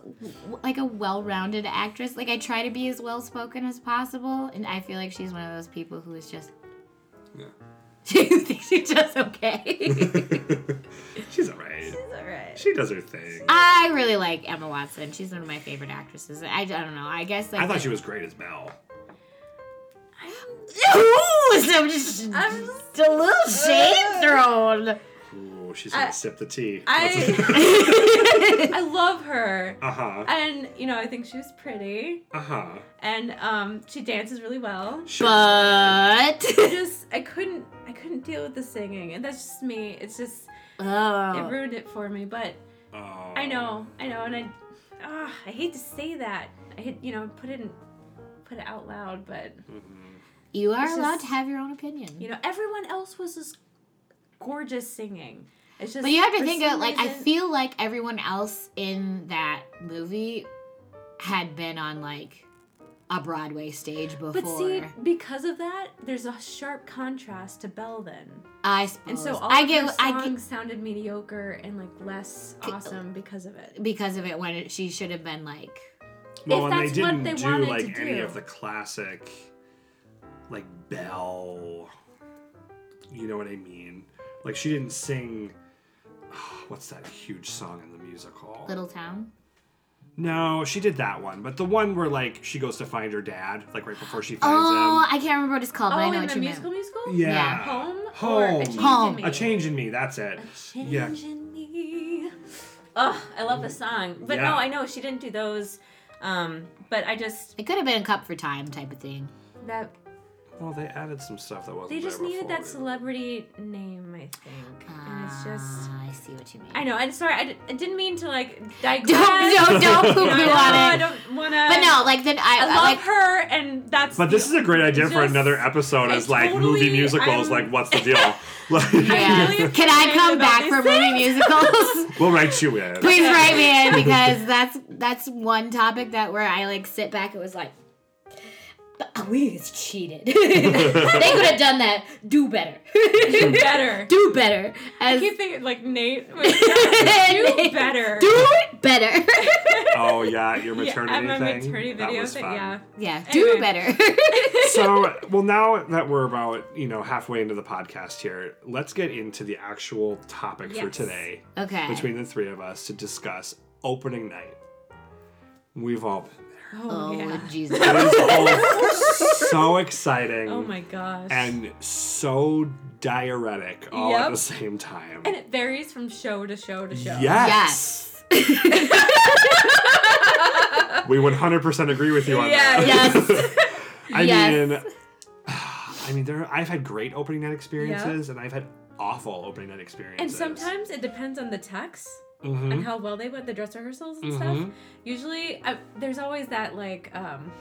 like a well-rounded actress. Like, I try to be as well-spoken as possible, and I feel like she's one of those people who is just. Yeah. She thinks she's just okay. She's alright. It's all right. She does her thing. I really like Emma Watson. She's one of my favorite actresses. I, I don't know. I guess like I thought she was great as Belle. Ooh, so just, I'm just a little shade thrown. Ooh, she's gonna I- sip the tea. I I love her. uh huh. And you know, I think she was pretty, Uh huh. and um, she dances really well. Sure. But I just I couldn't I couldn't deal with the singing, and that's just me. It's just it oh, ruined it for me. But oh. I know, I know, and I ah, I hate to say that. I hate you know put it in, put it out loud, but Mhm. you are allowed just- to have your own opinion. you know everyone else was just gorgeous singing. It's just But you have to think of like I feel like everyone else in that movie had been on like a Broadway stage before. But see, because of that, there's a sharp contrast to Belle then. I suppose. And so all I of get her I songs sounded mediocre and like less uh, awesome because of it. because of it when it, she should have been like Well, If and they that's what didn't they do like to any do. of the classic, like Belle. You know what I mean? Like she didn't sing. What's that huge song in the musical? Little Town. No, she did that one, but the one where like she goes to find her dad, like right before she finds him. Oh, him. I can't remember what it's called, but I oh, know in what the you musical meant. musical? Yeah. Yeah. Home? Home. Or a change Home. in me? A change in me. That's it. A change Yeah. in me. Oh, I love the song. But Yeah. no, I know she didn't do those. Um, but I just It could have been a cup for time type of thing. that Well, they added some stuff that wasn't. they just there needed that before. celebrity name, I think. and it's just Ah, I see what you mean. I know. I'm sorry. I, didn't mean to like digress. Don't- don't- don't poo-poo I know, on I don't wanna. But no, like then I, I love like her, and that's. But this is a great idea for another episode. I Is like totally- movie musicals. I'm- like, what's the deal? Like, yeah. really Can I come back these for movie musicals? we'll write you in. Please write me in because that's that's one topic that where I like sit back. It was like, "Oh, we just cheated. they could have done that. Do better. do better. Do better. I As, keep thinking like Nate. was- do better. Do it better. Oh yeah, your Yeah, maternity at my thing. maternity that video was thing. fun. Yeah. yeah. Do better. So, well, now that we're about you know halfway into the podcast here, let's get into the actual topic for today okay. between the three of us to discuss opening night. We've all been there. Oh, Oh yeah. Jesus. It is all so exciting. Oh my gosh. and so diuretic all at Yep. the same time. And it varies from show to show to show. Yes. We 100% agree with you on Yes. that. Yes. I Yes. mean, I mean, there. I've had great opening night experiences, and I've had awful opening night experiences. And sometimes it depends on the text Mhm. and how well they went, the dress rehearsals and Mhm. stuff. Usually, I, there's always that like um,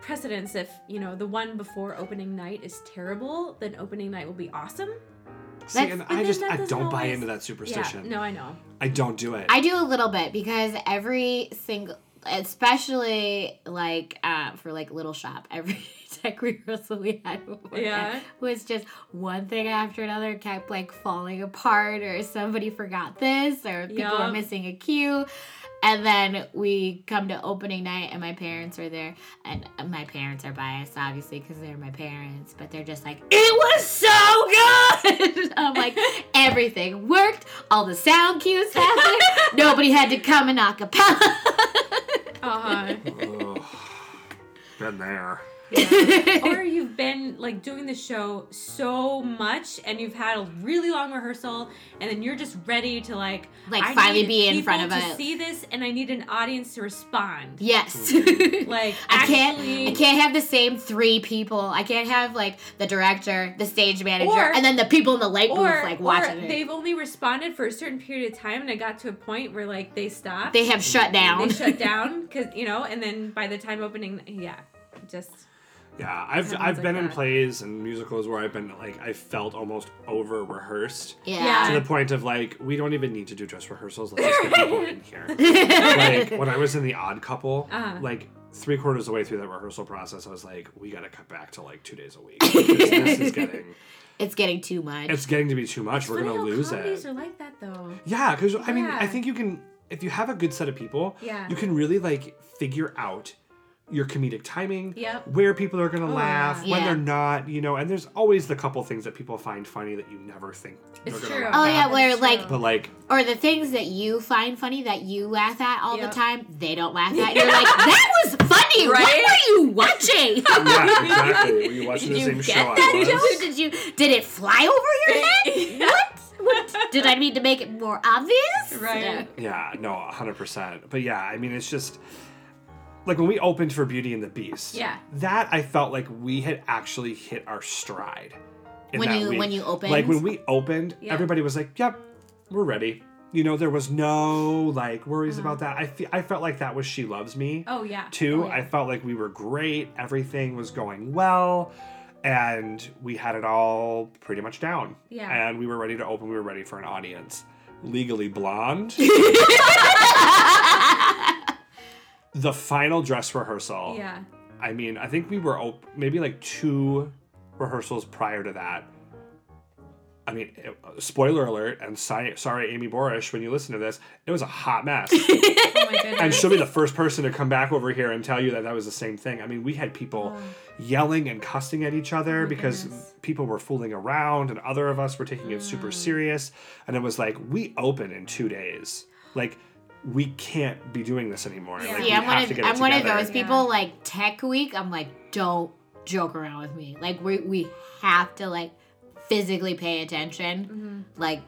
precedence. If you know the one before opening night is terrible, then opening night will be awesome. See, That's- and I just I doesn't don't buy into that superstition. Yeah. No, I know. I don't do it. I do a little bit because every single, especially like uh, for like Little Shop, every tech rehearsal we had before Yeah. was just one thing after another kept like falling apart, or somebody forgot this, or people were missing a cue. And then we come to opening night, and my parents are there. And my parents are biased, obviously, because they're my parents. But they're just like, it was so good. I'm like, everything worked. All the sound cues happened. Nobody had to come and acapella. Uh-huh. Been there. Or you've been like doing the show so much and you've had a really long rehearsal and then you're just ready to like Like, I finally need be in front people of to a- see this and I need an audience to respond. yes. Like I can't. actually, I can't have the same three people. I can't have like the director, the stage manager, Or- and then the people in the light booth or, like or watching it. they've only responded for a certain period of time and I got to a point where like they stopped. They have shut down. They shut down because you know, and then by the time opening, yeah, just Yeah, I've Happens I've like been in plays and musicals where I've been like I felt almost over rehearsed Yeah. to the point of like we don't even need to do dress rehearsals. Let's just get people in here. like when I was in the Odd Couple, Uh-huh. like three quarters of the way through that rehearsal process, I was like, we got to cut back to like two days a week. This is getting It's getting too much. it's getting to be too much. We're Funny gonna how lose comedies it. are like that though. Yeah, because I mean, I think you can if you have a good set of people, Yeah. you can really like figure out your comedic timing, Yep. where people are gonna Oh, laugh, yeah. when Yeah. they're not, you know, and there's always the couple things that people find funny that you never think It's true. gonna Oh, laugh yeah, where, It's like- true. But like, or the things that you find funny that you laugh at all Yep. the time, they don't laugh at. You're like, that was funny. What Right? were you watching? yeah, exactly. Were you watching Did the you same get show that I was? joke? Did you? Did it fly over your head? what? What? Did I need to make it more obvious? Right. Yeah, no, hundred percent. But yeah, I mean, it's just like when we opened for Beauty and the Beast. Yeah. that I felt like we had actually hit our stride. in When that you- week. when you opened? like when we opened, Yeah. everybody was like, "Yep, we're ready." You know, there was no like worries about that. I fe- I felt like that was She Loves Me Uh-huh. Oh yeah. too. Oh, yeah. I felt like we were great. Everything was going well. And we had it all pretty much down. Yeah. And we were ready to open. We were ready for an audience. Legally Blonde. the final dress rehearsal. Yeah. I mean, I think we were op- maybe like two rehearsals prior to that. I mean, it, spoiler alert, and si- sorry, Amy Borish, when you listen to this, it was a hot mess. Oh my goodness. and she'll be the first person to come back over here and tell you that that was the same thing. I mean, we had people yelling and cussing at each other Oh because goodness. people were fooling around, and other of us were taking it Mm. super serious. And it was like, we open in two days. Like, we can't be doing this anymore. Yeah. Like, See, we I'm have one to of get I'm one of those people like tech week. I'm like, don't joke around with me. Like we we have to like physically pay attention. Mm-hmm. Like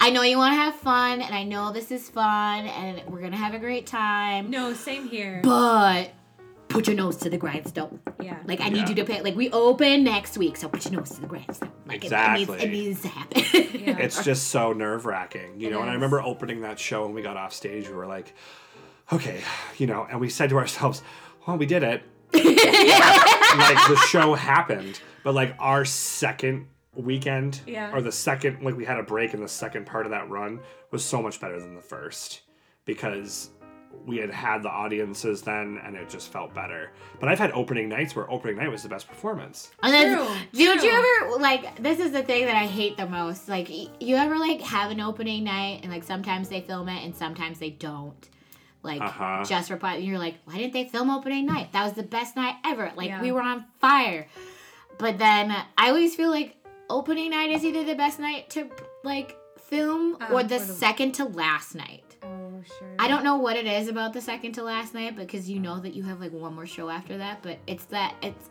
I know you want to have fun, and I know this is fun, and we're gonna have a great time. No, same here. But put your nose to the grindstone. yeah. Like I need Yeah. you to pay. Like we open next week, so put your nose to the grindstone. Like it- it, needs, Exactly. it needs to happen. Yeah. it's just so nerve wracking, you It know. And I remember opening that show when we got off stage, we were like, okay, you know, and we said to ourselves, well, we did it. like the show happened, but like our second weekend, Yeah. or the second, like we had a break in the second part of that run was so much better than the first because we had had the audiences then and it just felt better. But I've had opening nights where opening night was the best performance. And then, True, don't you ever like? This is the thing that I hate the most. Like, you ever like have an opening night and like sometimes they film it and sometimes they don't. Like Uh-huh. just reply and you're like, why didn't they film opening night? That was the best night ever. Like Yeah. we were on fire. But then I always feel like opening night is either the best night to like film Um, or the or the- second to last night. Oh sure. I don't know what it is about the second to last night because you know that you have like one more show after that, but it's that it's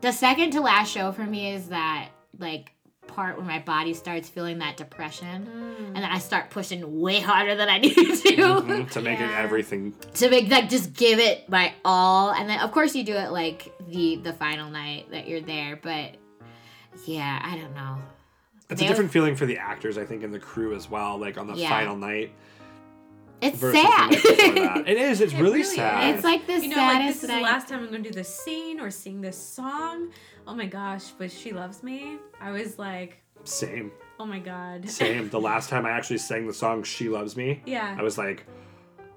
the second to last show for me is that like part where my body starts feeling that depression Mm. and then I start pushing way harder than I need to Mhm, to make it everything to make like just give it my all and then of course you do it like the the final night that you're there, but yeah, I don't know. It's They- a different feeling for the actors, I think, and the crew as well. Like on the Yeah. final night It's sad. the night. It is. It's It really, really sad. it's like the You know, like saddest this is the last time I'm gonna do this scene or sing this song. Oh my gosh, but she loves me. I was like, same, oh my god. same. the last time I actually sang the song "She Loves Me," Yeah. I was like,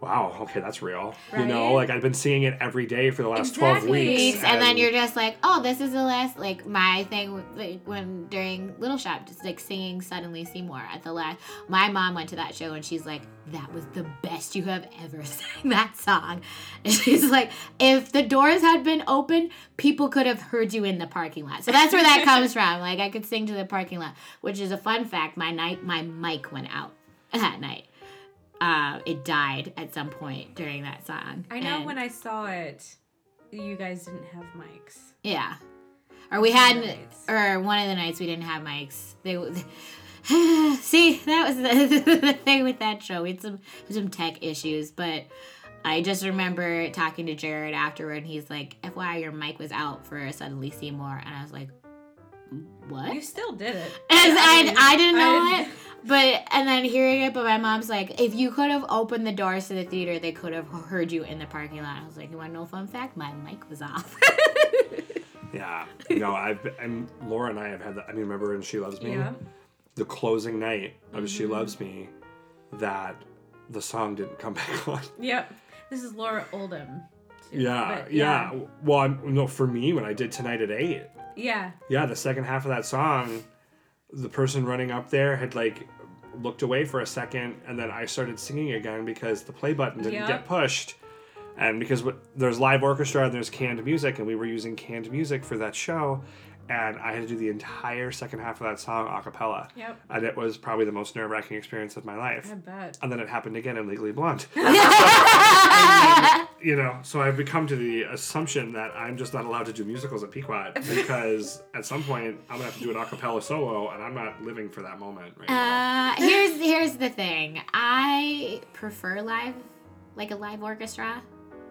"Wow, okay, that's real." You know, like I've been seeing it every day for the last twelve Exactly. weeks, weeks, and then you're just like, oh, this is the last. Like my thing, like, when during Little Shop, just like singing "Suddenly Seymour" at the last. My mom went to that show and she's like, that was the best you have ever sang that song. And she's like, if the doors had been open, people could have heard you in the parking lot. So that's where that comes from. Like I could sing to the parking lot, which is a fun fact. My night, my mic went out that night. Uh, it died at some point during that song. I know And- when I saw it, you guys didn't have mics. Yeah. Or we had, or one of the nights we didn't have mics. They, see, that was the, the thing with that show. We had some some tech issues, but I just remember talking to Jared afterward, and he's like, "FYI, your mic was out for Suddenly Seymour," and I was like, "What?" You still did it. And I, mean, I didn't know I- it. But and then hearing it, but my mom's like, if you could have opened the doors to the theater, they could have heard you in the parking lot. I was like, you want to know a fun fact? My mic was off. Yeah. No, I've been, and Laura and I have had that. I mean, remember in She Loves Me? Yeah. The closing night of She Mm-hmm. Loves Me, that the song didn't come back on. Yep. This is Laura Oldham. too, Yeah, but yeah. Well, I'm, no, for me, when I did Tonight at 8, Yeah. yeah, the second half of that song, the person running up there had like looked away for a second, and then I started singing again because the play button didn't Yep. get pushed. And because what, there's live orchestra and there's canned music, and we were using canned music for that show, and I had to do the entire second half of that song a cappella. Yep. And it was probably the most nerve wracking experience of my life. I bet. And then it happened again in Legally Blonde. you know, so I've become to the assumption that I'm just not allowed to do musicals at Pequot because at some point I'm gonna have to do an a cappella solo, and I'm not living for that moment right now. Uh, here's here's the thing. I prefer live, like a live orchestra,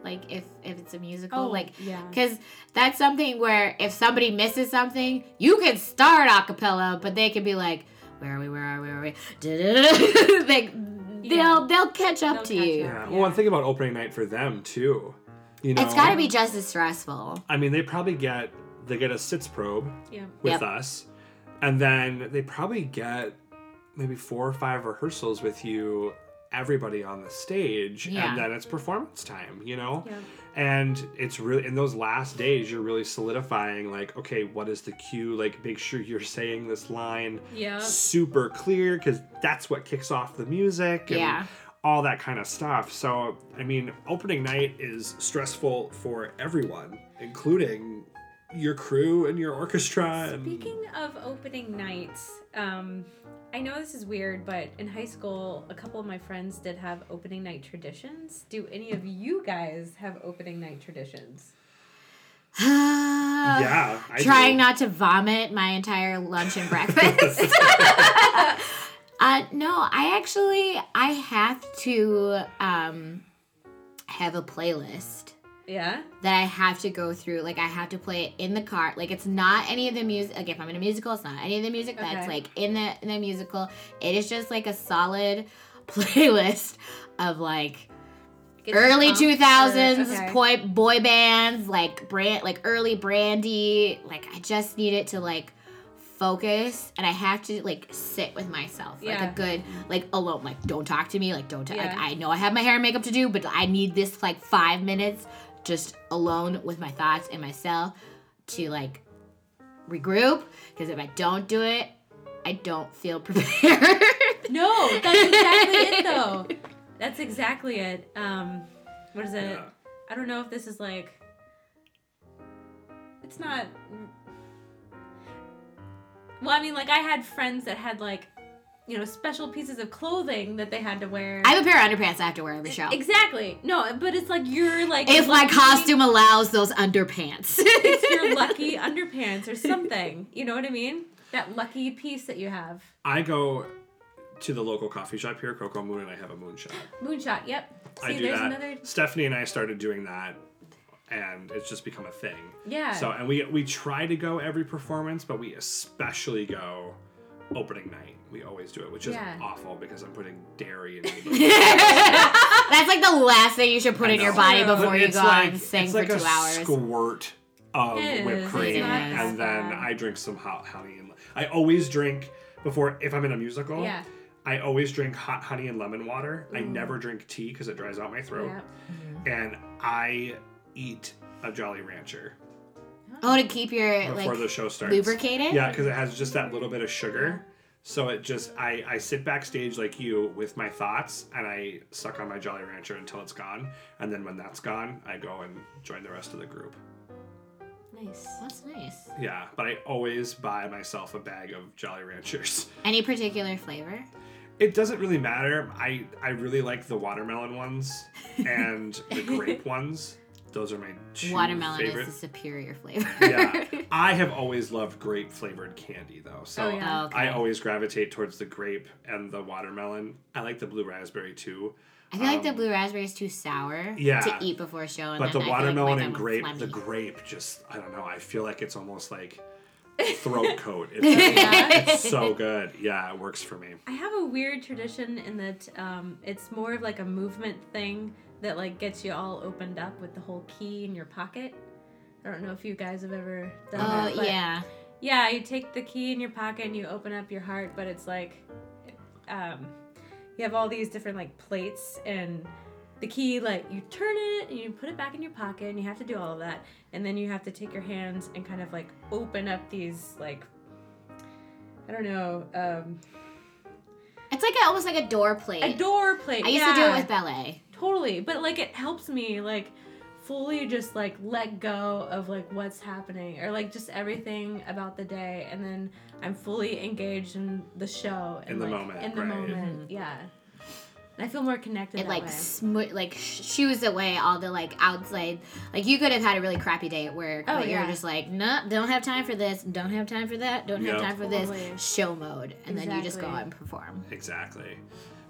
like if if it's a musical, Oh, like yeah. because that's something where if somebody misses something, you can start a cappella, but they can be like, "Where are we? Where are we? Where are we?" Like. They'll they'll catch up They'll to catch you. up. Yeah. Well, and think about opening night for them too. You know, It's got to be just as stressful. I mean, they probably get they get a sitzprobe Yeah. with Yep. us, and then they probably get maybe four or five rehearsals with you, everybody on the stage, Yeah. and then it's performance time. You know, Yeah. and it's really in those last days you're really solidifying like, okay, what is the cue? Like, make sure you're saying this line Yeah. super clear because that's what kicks off the music. And, Yeah. all that kind of stuff. So, I mean, opening night is stressful for everyone, including your crew and your orchestra. And Speaking of opening nights, um, I know this is weird, but in high school, a couple of my friends did have opening night traditions. Do any of you guys have opening night traditions? yeah, I trying do. not to vomit my entire lunch and breakfast. uh, no, I actually I have to um, have a playlist Yeah. that I have to go through. Like I have to play it in the car. Like it's not any of the music. Like if I'm in a musical, it's not any of the music that's Okay. like in the in the musical. It is just like a solid playlist of like Get early two thousands okay. boy boy bands like brand like early brandy like i just need it to like focus and i have to like sit with myself like Yeah. a good like alone like don't talk to me like don't talk like Yeah. i know i have my hair and makeup to do but i need this like five minutes just alone with my thoughts and myself to like regroup because if i don't do it i don't feel prepared No, that's exactly it though. That's exactly it. Um, what is it? Yeah. I don't know if this is like. It's not. Well, I mean, like I had friends that had like, you know, special pieces of clothing that they had to wear. i have a pair of underpants i have to wear every show Exactly. No, but it's like you're like. if my costume allows those underpants It's your lucky underpants or something. You know what I mean? That lucky piece that you have. I go to the local coffee shop here, Cocoa Moon, and I have a moonshot. Moonshot. Yep. See, I do there's that. another. Stephanie and I started doing that, and it's just become a thing. Yeah. So, and we we try to go every performance, but we especially go opening night. We always do it, which is Yeah. awful because I'm putting dairy in it. That's like the last thing you should put I in your know. body But before you go like- out and sing it's for like two a hours. Squirt of It whipped is. cream, It's not and then bad. I drink some hot honey. And I always drink before if I'm in a musical. Yeah. I always drink hot honey and lemon water. I mm. never drink tea because it dries out my throat. Yeah. And I eat a Jolly Rancher Oh, to keep your before like the show starts. lubricated. Yeah, because it has just that little bit of sugar. So it just I I sit backstage like you with my thoughts and I suck on my Jolly Rancher until it's gone, and then when that's gone, I go and join the rest of the group. Nice. That's nice. Yeah, but I always buy myself a bag of Jolly Ranchers. Any particular flavor? It doesn't really matter. I I really like the watermelon ones and the grape ones. Those are my two Watermelon favorite. is the superior flavor. yeah, I have always loved grape flavored candy though. So Oh, yeah. Okay. I always gravitate towards the grape and the watermelon. I like the blue raspberry too. I feel like the Um, blue raspberry is too sour Yeah. to eat before a show. And But the then I feel like watermelon and grape, will the grape just I don't know. I feel like it's almost like throat coat. It's, Yeah. it's so good. Yeah, it works for me. I have a weird tradition in that um, it's more of like a movement thing that like gets you all opened up with the whole key in your pocket. I don't know if you guys have ever done Oh that. but yeah. Yeah, you take the key in your pocket and you open up your heart, but it's like, um, you have all these different like plates and the key like you turn it and you put it back in your pocket and you have to do all of that and then you have to take your hands and kind of like open up these like I don't know um, It's like a, almost like a door plate. a door plate. I used to do it with ballet. Totally but like it helps me like fully just like let go of like what's happening or like just everything about the day and then i'm fully engaged in the show and In the like, moment, in the right. moment mm-hmm. yeah and i feel more connected It that like way smo- like sh- shoos away all the like outside. Like you could have had a really crappy day at work, Oh, but you're just like, no, don't have time for this, don't have time for that, don't have time for Totally. this. Show mode, and then you just go out and perform. Exactly.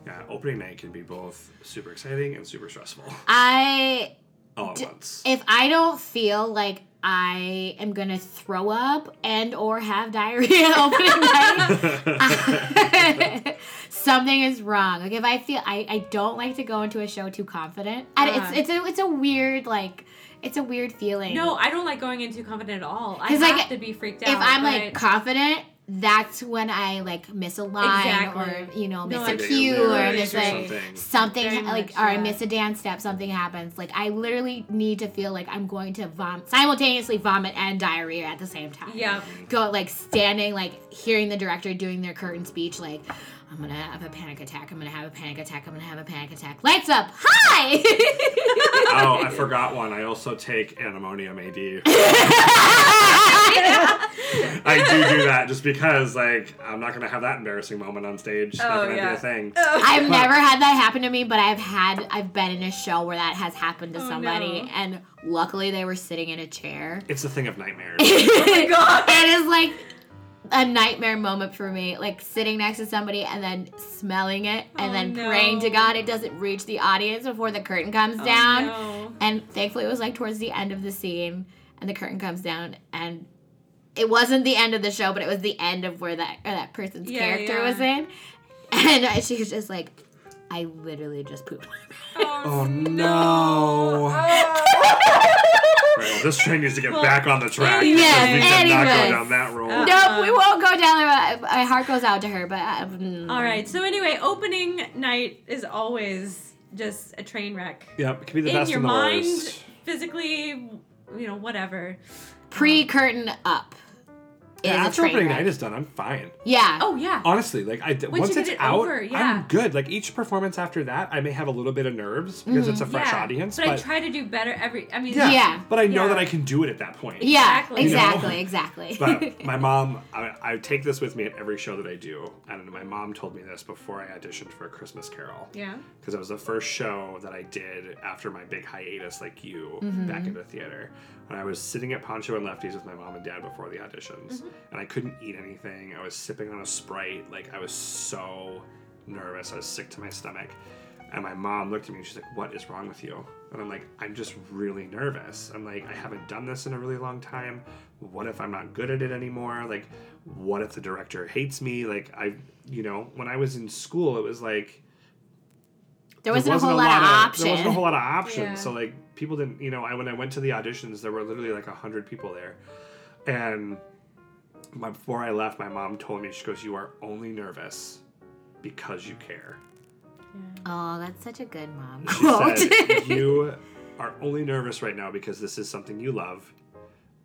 Yeah, opening night can be both super exciting and super stressful I all at D- once. if I don't feel like I am gonna throw up and or have diarrhea opening night, something is wrong. Like if I feel I, I don't like to go into a show too confident. And Uh-huh. it's it's a it's a weird like it's a weird feeling. no i don't like going in too confident at all I have like, to be freaked out if I'm but- like confident, that's when I like miss a line Exactly. or you know No, miss I a Maybe cue or miss or like something. something like much, or I miss a dance step, something happens. Like I literally need to feel like I'm going to vom simultaneously vomit and diarrhea at the same time. yeah Go like standing, like hearing the director doing their curtain speech, like I'm gonna have a panic attack. I'm gonna have a panic attack. I'm gonna have a panic attack. Lights up. Hi. oh, I forgot one. I also take an Imodium AD. I do do that just because, like, I'm not gonna have that embarrassing moment on stage. It's Oh, not gonna yeah. be a thing. Oh, I've never had that happen to me, but I've had I've been in a show where that has happened to Oh, somebody, no. and luckily they were sitting in a chair. It's a thing of nightmares. oh my god! it is like a nightmare moment for me, like sitting next to somebody and then smelling it, and Oh, then no. praying to God it doesn't reach the audience before the curtain comes Oh, down. no. And thankfully, it was like towards the end of the scene, and the curtain comes down, and it wasn't the end of the show, but it was the end of where that or that person's Yeah, character yeah. was in, and she was just like, "I literally just pooped my pants." oh no! Ah. Right, well, this train needs to get Well, back on the track. anyways. because we cannot go down that road. Uh, Nope, we won't go down there. My heart goes out to her, but um, all right so anyway opening night is always just a train wreck Yep, it can be the in best your and the mind worst. physically you know whatever Pre-curtain up is Yeah, a after train opening wreck. night is done, I'm fine. Yeah. oh yeah Honestly, like I Once once you it's get it out, over, yeah. I'm good. Like each performance after that, I may have a little bit of nerves because it's a fresh Mm-hmm. yeah audience, but, but, i try to do better every i mean yeah, Yeah. but I know Yeah. that I can do it at that point. Yeah, Exactly. exactly, You exactly. But my mom, I, I take this with me at every show that I do, and my mom told me this before I auditioned for a Christmas Carol yeah because it was the first show that I did after my big hiatus, like you, Mm-hmm. back into theater. And I was sitting at Poncho and Lefty's with my mom and dad before the auditions, Mm-hmm. and I couldn't eat anything. I was sipping on a Sprite, like I was so nervous. I was sick to my stomach. And my mom looked at me and she's like, What is wrong with you? And I'm like, I'm just really nervous. I'm like, I haven't done this in a really long time. What if I'm not good at it anymore? Like, what if the director hates me? Like, I, you know, when I was in school, it was like, there wasn't, a whole lot, of options. There wasn't a whole lot of options. Yeah. So like people didn't, you know, I when I went to the auditions, there were literally like a hundred people there, and my, before I left, my mom told me she goes, "You are only nervous because you care." oh, that's such a good mom quote. said, "You are only nervous right now because this is something you love,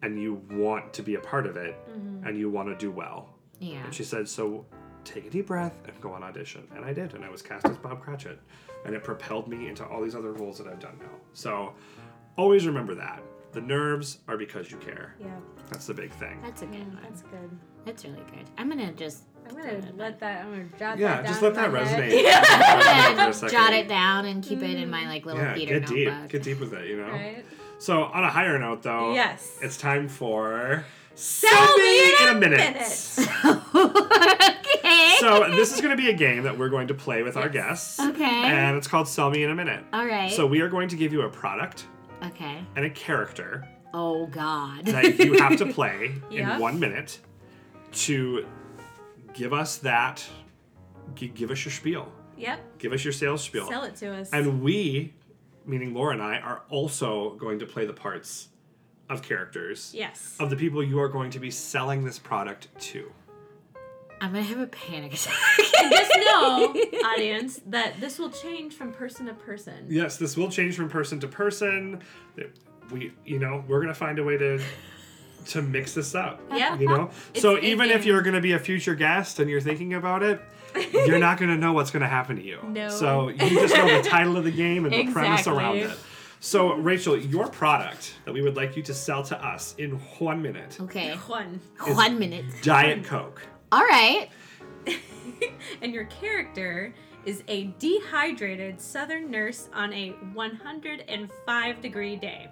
and you want to be a part of it, mm-hmm. and you want to do well." yeah. And she said, So take a deep breath and go on audition. And I did. And I was cast as Bob Cratchit. And it propelled me into all these other roles that I've done now. So always remember that. The nerves are because you care. yeah That's the big thing. That's a good one. that's good That's really good. I'm gonna just i'm gonna let that i'm gonna jot Yeah, that just let that my head. resonate. I'm For a gonna second. jot it down and keep it in my like little Yeah, theater get deep. Get deep with it, you know? right So on a higher note though, Yes. it's time for Sell me in a minute. minute. okay. so this is going to be a game that we're going to play with our guests. Okay. And it's called Sell Me in a Minute. All right. So we are going to give you a product okay. and a character Oh God. that you have to play Yeah. in one minute to give us that, give us your spiel, yep give us your sales spiel. sell it to us And we, meaning Laura and I, are also going to play the parts of characters Yes. of the people you are going to be selling this product to. I'm gonna have a panic attack. Just know, audience, that this will change from person to person. Yes, this will change from person to person. We, you know, we're gonna find a way to to mix this up. Yeah. You know, It's so in even if you're gonna be a future guest and you're thinking about it, you're not gonna know what's gonna happen to you. No. So you just know the title of the game and the premise around it. So Rachel, your product that we would like you to sell to us in one minute, okay. One. One minute. Diet Coke. All right. and your character is a dehydrated southern nurse on a 105 degree day.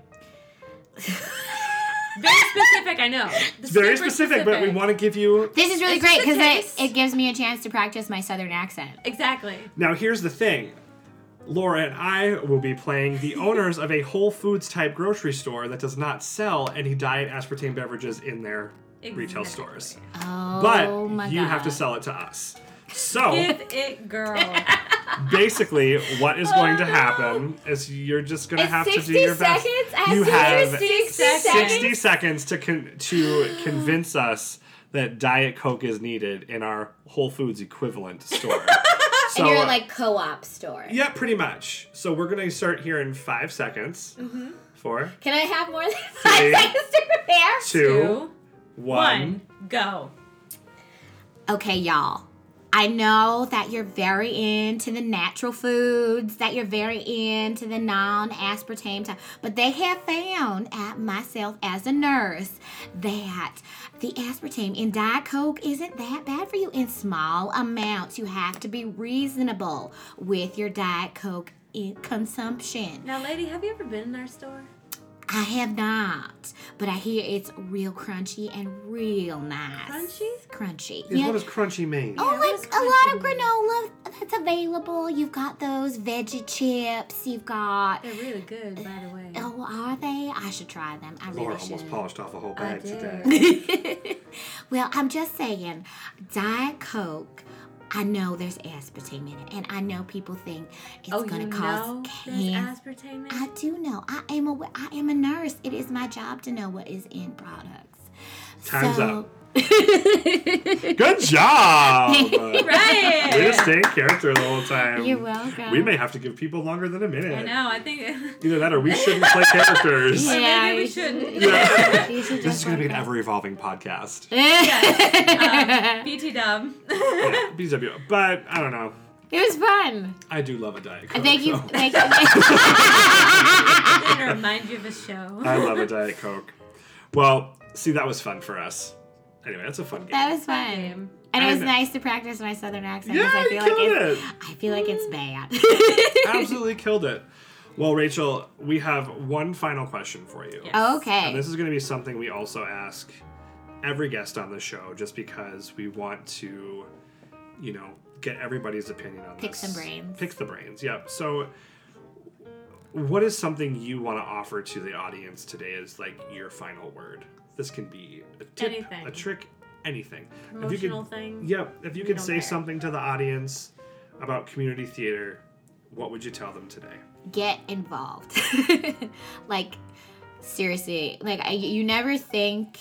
Very specific, I know. It's very specific, but we want to give you This is really It's great just because taste. it, it gives me a chance to practice my southern accent. Exactly. Now, here's the thing. Laura and I will be playing the owners of a Whole Foods type grocery store that does not sell any diet aspartame beverages in their retail stores. Oh But you god. have to sell it to us. So, Give it, girl. basically, what is going to Oh, happen is you're just going to have to do your best. seconds? You have have 60 seconds? 60 seconds to con- to convince us that Diet Coke is needed in our Whole Foods equivalent store. So, and you're uh, like co-op store. Yeah, pretty much. So we're gonna start here in five seconds. Mm-hmm. Four, Can I have more than five Three, seconds to prepare? two, Two, one. one, go. Okay, y'all. I know that you're very into the natural foods, that you're very into the non aspartame type, but they have found at myself as a nurse that the aspartame in Diet Coke isn't that bad for you in small amounts. You have to be reasonable with your Diet Coke consumption. Now, lady, have you ever been in our store? I have not, but I hear it's real crunchy and real nice. Crunchy? Crunchy. Is Yeah. What does crunchy mean? Oh, Yeah, like a lot of crunchy? granola that's available. You've got those veggie chips. You've got. They're really good, by the way. Oh, are they? I should try them. I really Laura should. almost polished off a whole I bag did. today. well, I'm just saying, Diet Coke. I know there's aspartame in it, and I know people think it's oh, going you to cause know cancer. there's aspartame in I do know. I am a I am a nurse. It is my job to know what is in products. Time's so, up. Good job! Right. Way to stay in character the whole time. You're welcome. We may have to give people longer than a minute. I know, I think. Either that or we shouldn't play characters. Yeah, maybe we shouldn't. Yeah. Should This is going to be an ever evolving podcast. it. Um, BT dub. Yeah, BW. But I don't know. It was fun. I do love a Diet Coke. Thank you. so- Thank you. I'm gonna remind you of a show. I love a Diet Coke. Well, see, that was fun for us. Anyway, that's a fun game. that was fun. Game. And it was And- nice to practice my southern accent yeah, I you feel like killed it's it. I feel like it's bad. Absolutely killed it. Well, Rachel, we have one final question for you. Yes. And okay. this is going to be something we also ask every guest on the show just because we want to, you know, get everybody's opinion on Pick this. some brains. Pick the brains, yep. So, what is something you want to offer to the audience today as like your final word? This can be a tip, Anything. a trick, anything. Promotional thing. Yep. If you We could don't say care. something to the audience about community theater, what would you tell them today? Get involved. like seriously, like I, you never think,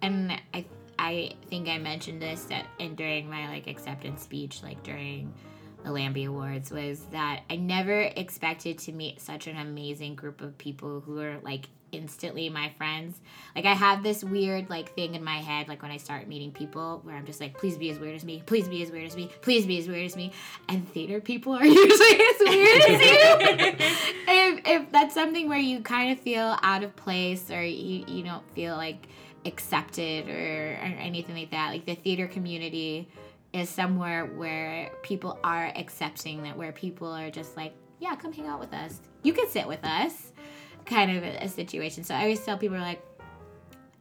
and I I think I mentioned this that and during my like acceptance speech, like during the Lambie Awards, was that I never expected to meet such an amazing group of people who are like instantly my friends. Like I have this weird like thing in my head, like when I start meeting people, where I'm just like, please be as weird as me, please be as weird as me, please be as weird as me. And theater people are usually as weird as you. if, if that's something where you kind of feel out of place or you, you don't feel like accepted or, or anything like that, like the theater community is somewhere where people are accepting that, where people are just like, yeah, come hang out with us. You can sit with us, kind of a, a situation. So I always tell people like,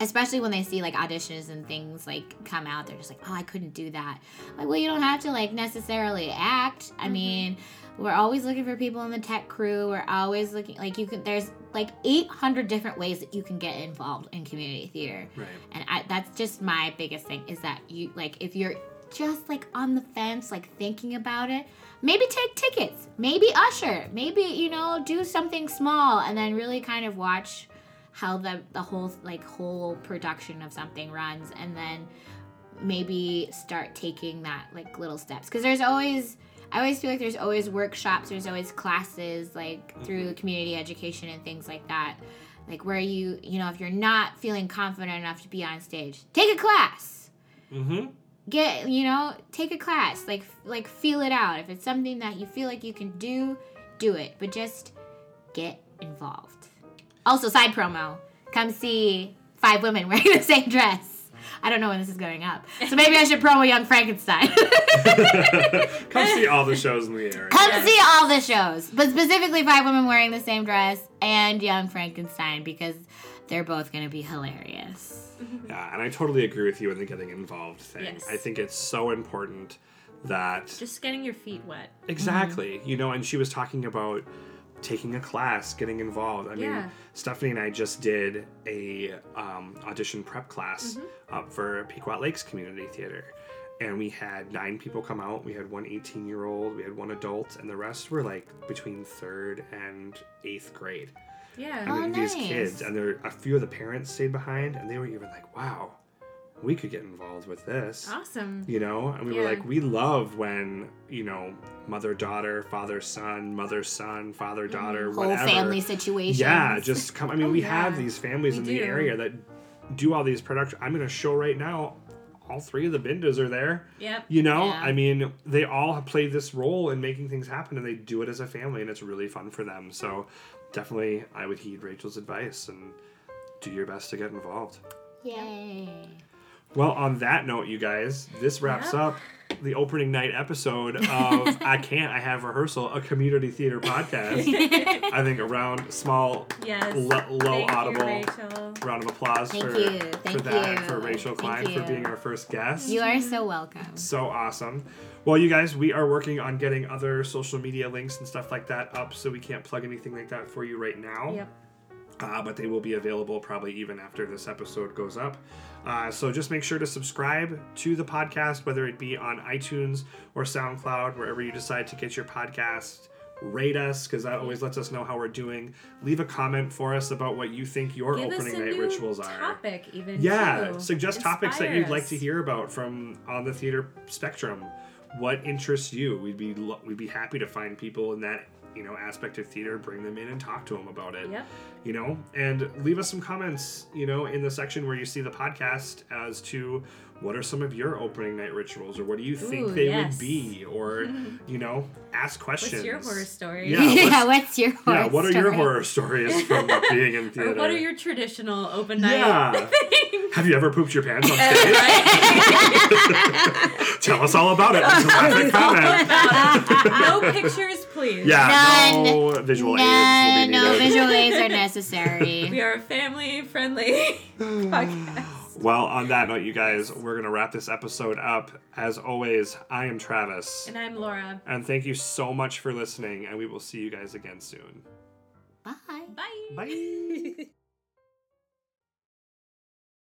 especially when they see like auditions and things like come out, they're just like, oh, I couldn't do that. Like, well, you don't have to like necessarily act. I mm-hmm. mean, we're always looking for people in the tech crew. We're always looking like you can. There's like 800 different ways that you can get involved in community theater. Right. And I, that's just my biggest thing is that you like if you're just like on the fence, like thinking about it, maybe take tickets, maybe usher, maybe you know do something small, and then really kind of watch how the the whole like whole production of something runs and then maybe start taking that like little steps because there's always I always feel like there's always workshops, there's always classes like through community education and things like that. Like where you, you know, if you're not feeling confident enough to be on stage, take a class. Mm-hmm. Get, you know, take a class. Like like feel it out. If it's something that you feel like you can do, do it. But just get involved. Also, side promo. Come see five women wearing the same dress. I don't know when this is going up. So maybe I should promo Young Frankenstein. Come see all the shows in the area. Come see all the shows, but specifically five women wearing the same dress and Young Frankenstein because they're both going to be hilarious. Yeah, and I totally agree with you in the getting involved thing. Yes. I think it's so important that Just getting your feet wet. exactly, you know, and she was talking about taking a class, getting involved. I mean, Stephanie and I just did a um, audition prep class Mm-hmm. up for Pequot Lakes Community Theater. And we had nine people come out. We had one 18 year old, we had one adult, and the rest were like between third and eighth grade. Yeah. I Oh, these nice. kids, and there a few of the parents stayed behind, and they were even like, "Wow, we could get involved with this." Awesome. You know, and we were like, we love when you know, mother daughter, father son, mother son, father daughter, Mm-hmm. Whole whatever. family situation." Yeah, just come. I mean, Oh, we yeah. have these families We in the area that do all these production. I'm in a show right now. All three of the Bindas are there. Yep. You know, Yeah. I mean, they all play this role in making things happen, and they do it as a family, and it's really fun for them. So, definitely, I would heed Rachel's advice and do your best to get involved. Yay. Well, on that note, you guys, this wraps Yep. up the opening night episode of I Can't, I Have Rehearsal, a community theater podcast. I think a round, small, Yes. lo- low Thank audible You, round of applause Thank for, you. for Thank that, you. for Rachel Thank Klein for being our first guest. You are so mhm. welcome. So awesome. Well, you guys, we are working on getting other social media links and stuff like that up, so we can't plug anything like that for you right now. Yep. Uh, but they will be available probably even after this episode goes up. Uh, so just make sure to subscribe to the podcast, whether it be on iTunes or SoundCloud, wherever you decide to get your podcast. Rate us because that always lets us know how we're doing. Leave a comment for us about what you think your Give us opening a night new rituals are. topic, even. Yeah, too. suggest topics that you'd like to hear about from on the theater spectrum. What interests you? We'd be we'd be happy to find people in that you know aspect of theater, bring them in and talk to them about it. Yep. You know, and leave us some comments. You know, in the section where you see the podcast as to what are some of your opening night rituals, or what do you think Ooh, they yes. would be, or you know, ask questions. What's your horror story? Yeah, Yeah, what's- what's, your horror Yeah, what are your horror stories from being in theater? Or what are your traditional open night Yeah. things? Have you ever pooped your pants on stage? Tell us all about it. Leave a graphic no pictures, please. Yeah, None. no visual None, aids no visual aids are necessary. We are a family friendly podcast. Well, on that note, you guys, we're gonna wrap this episode up. As always, I am Travis, And I'm Laura. and thank you so much for listening. And we will see you guys again soon. Bye. Bye. Bye.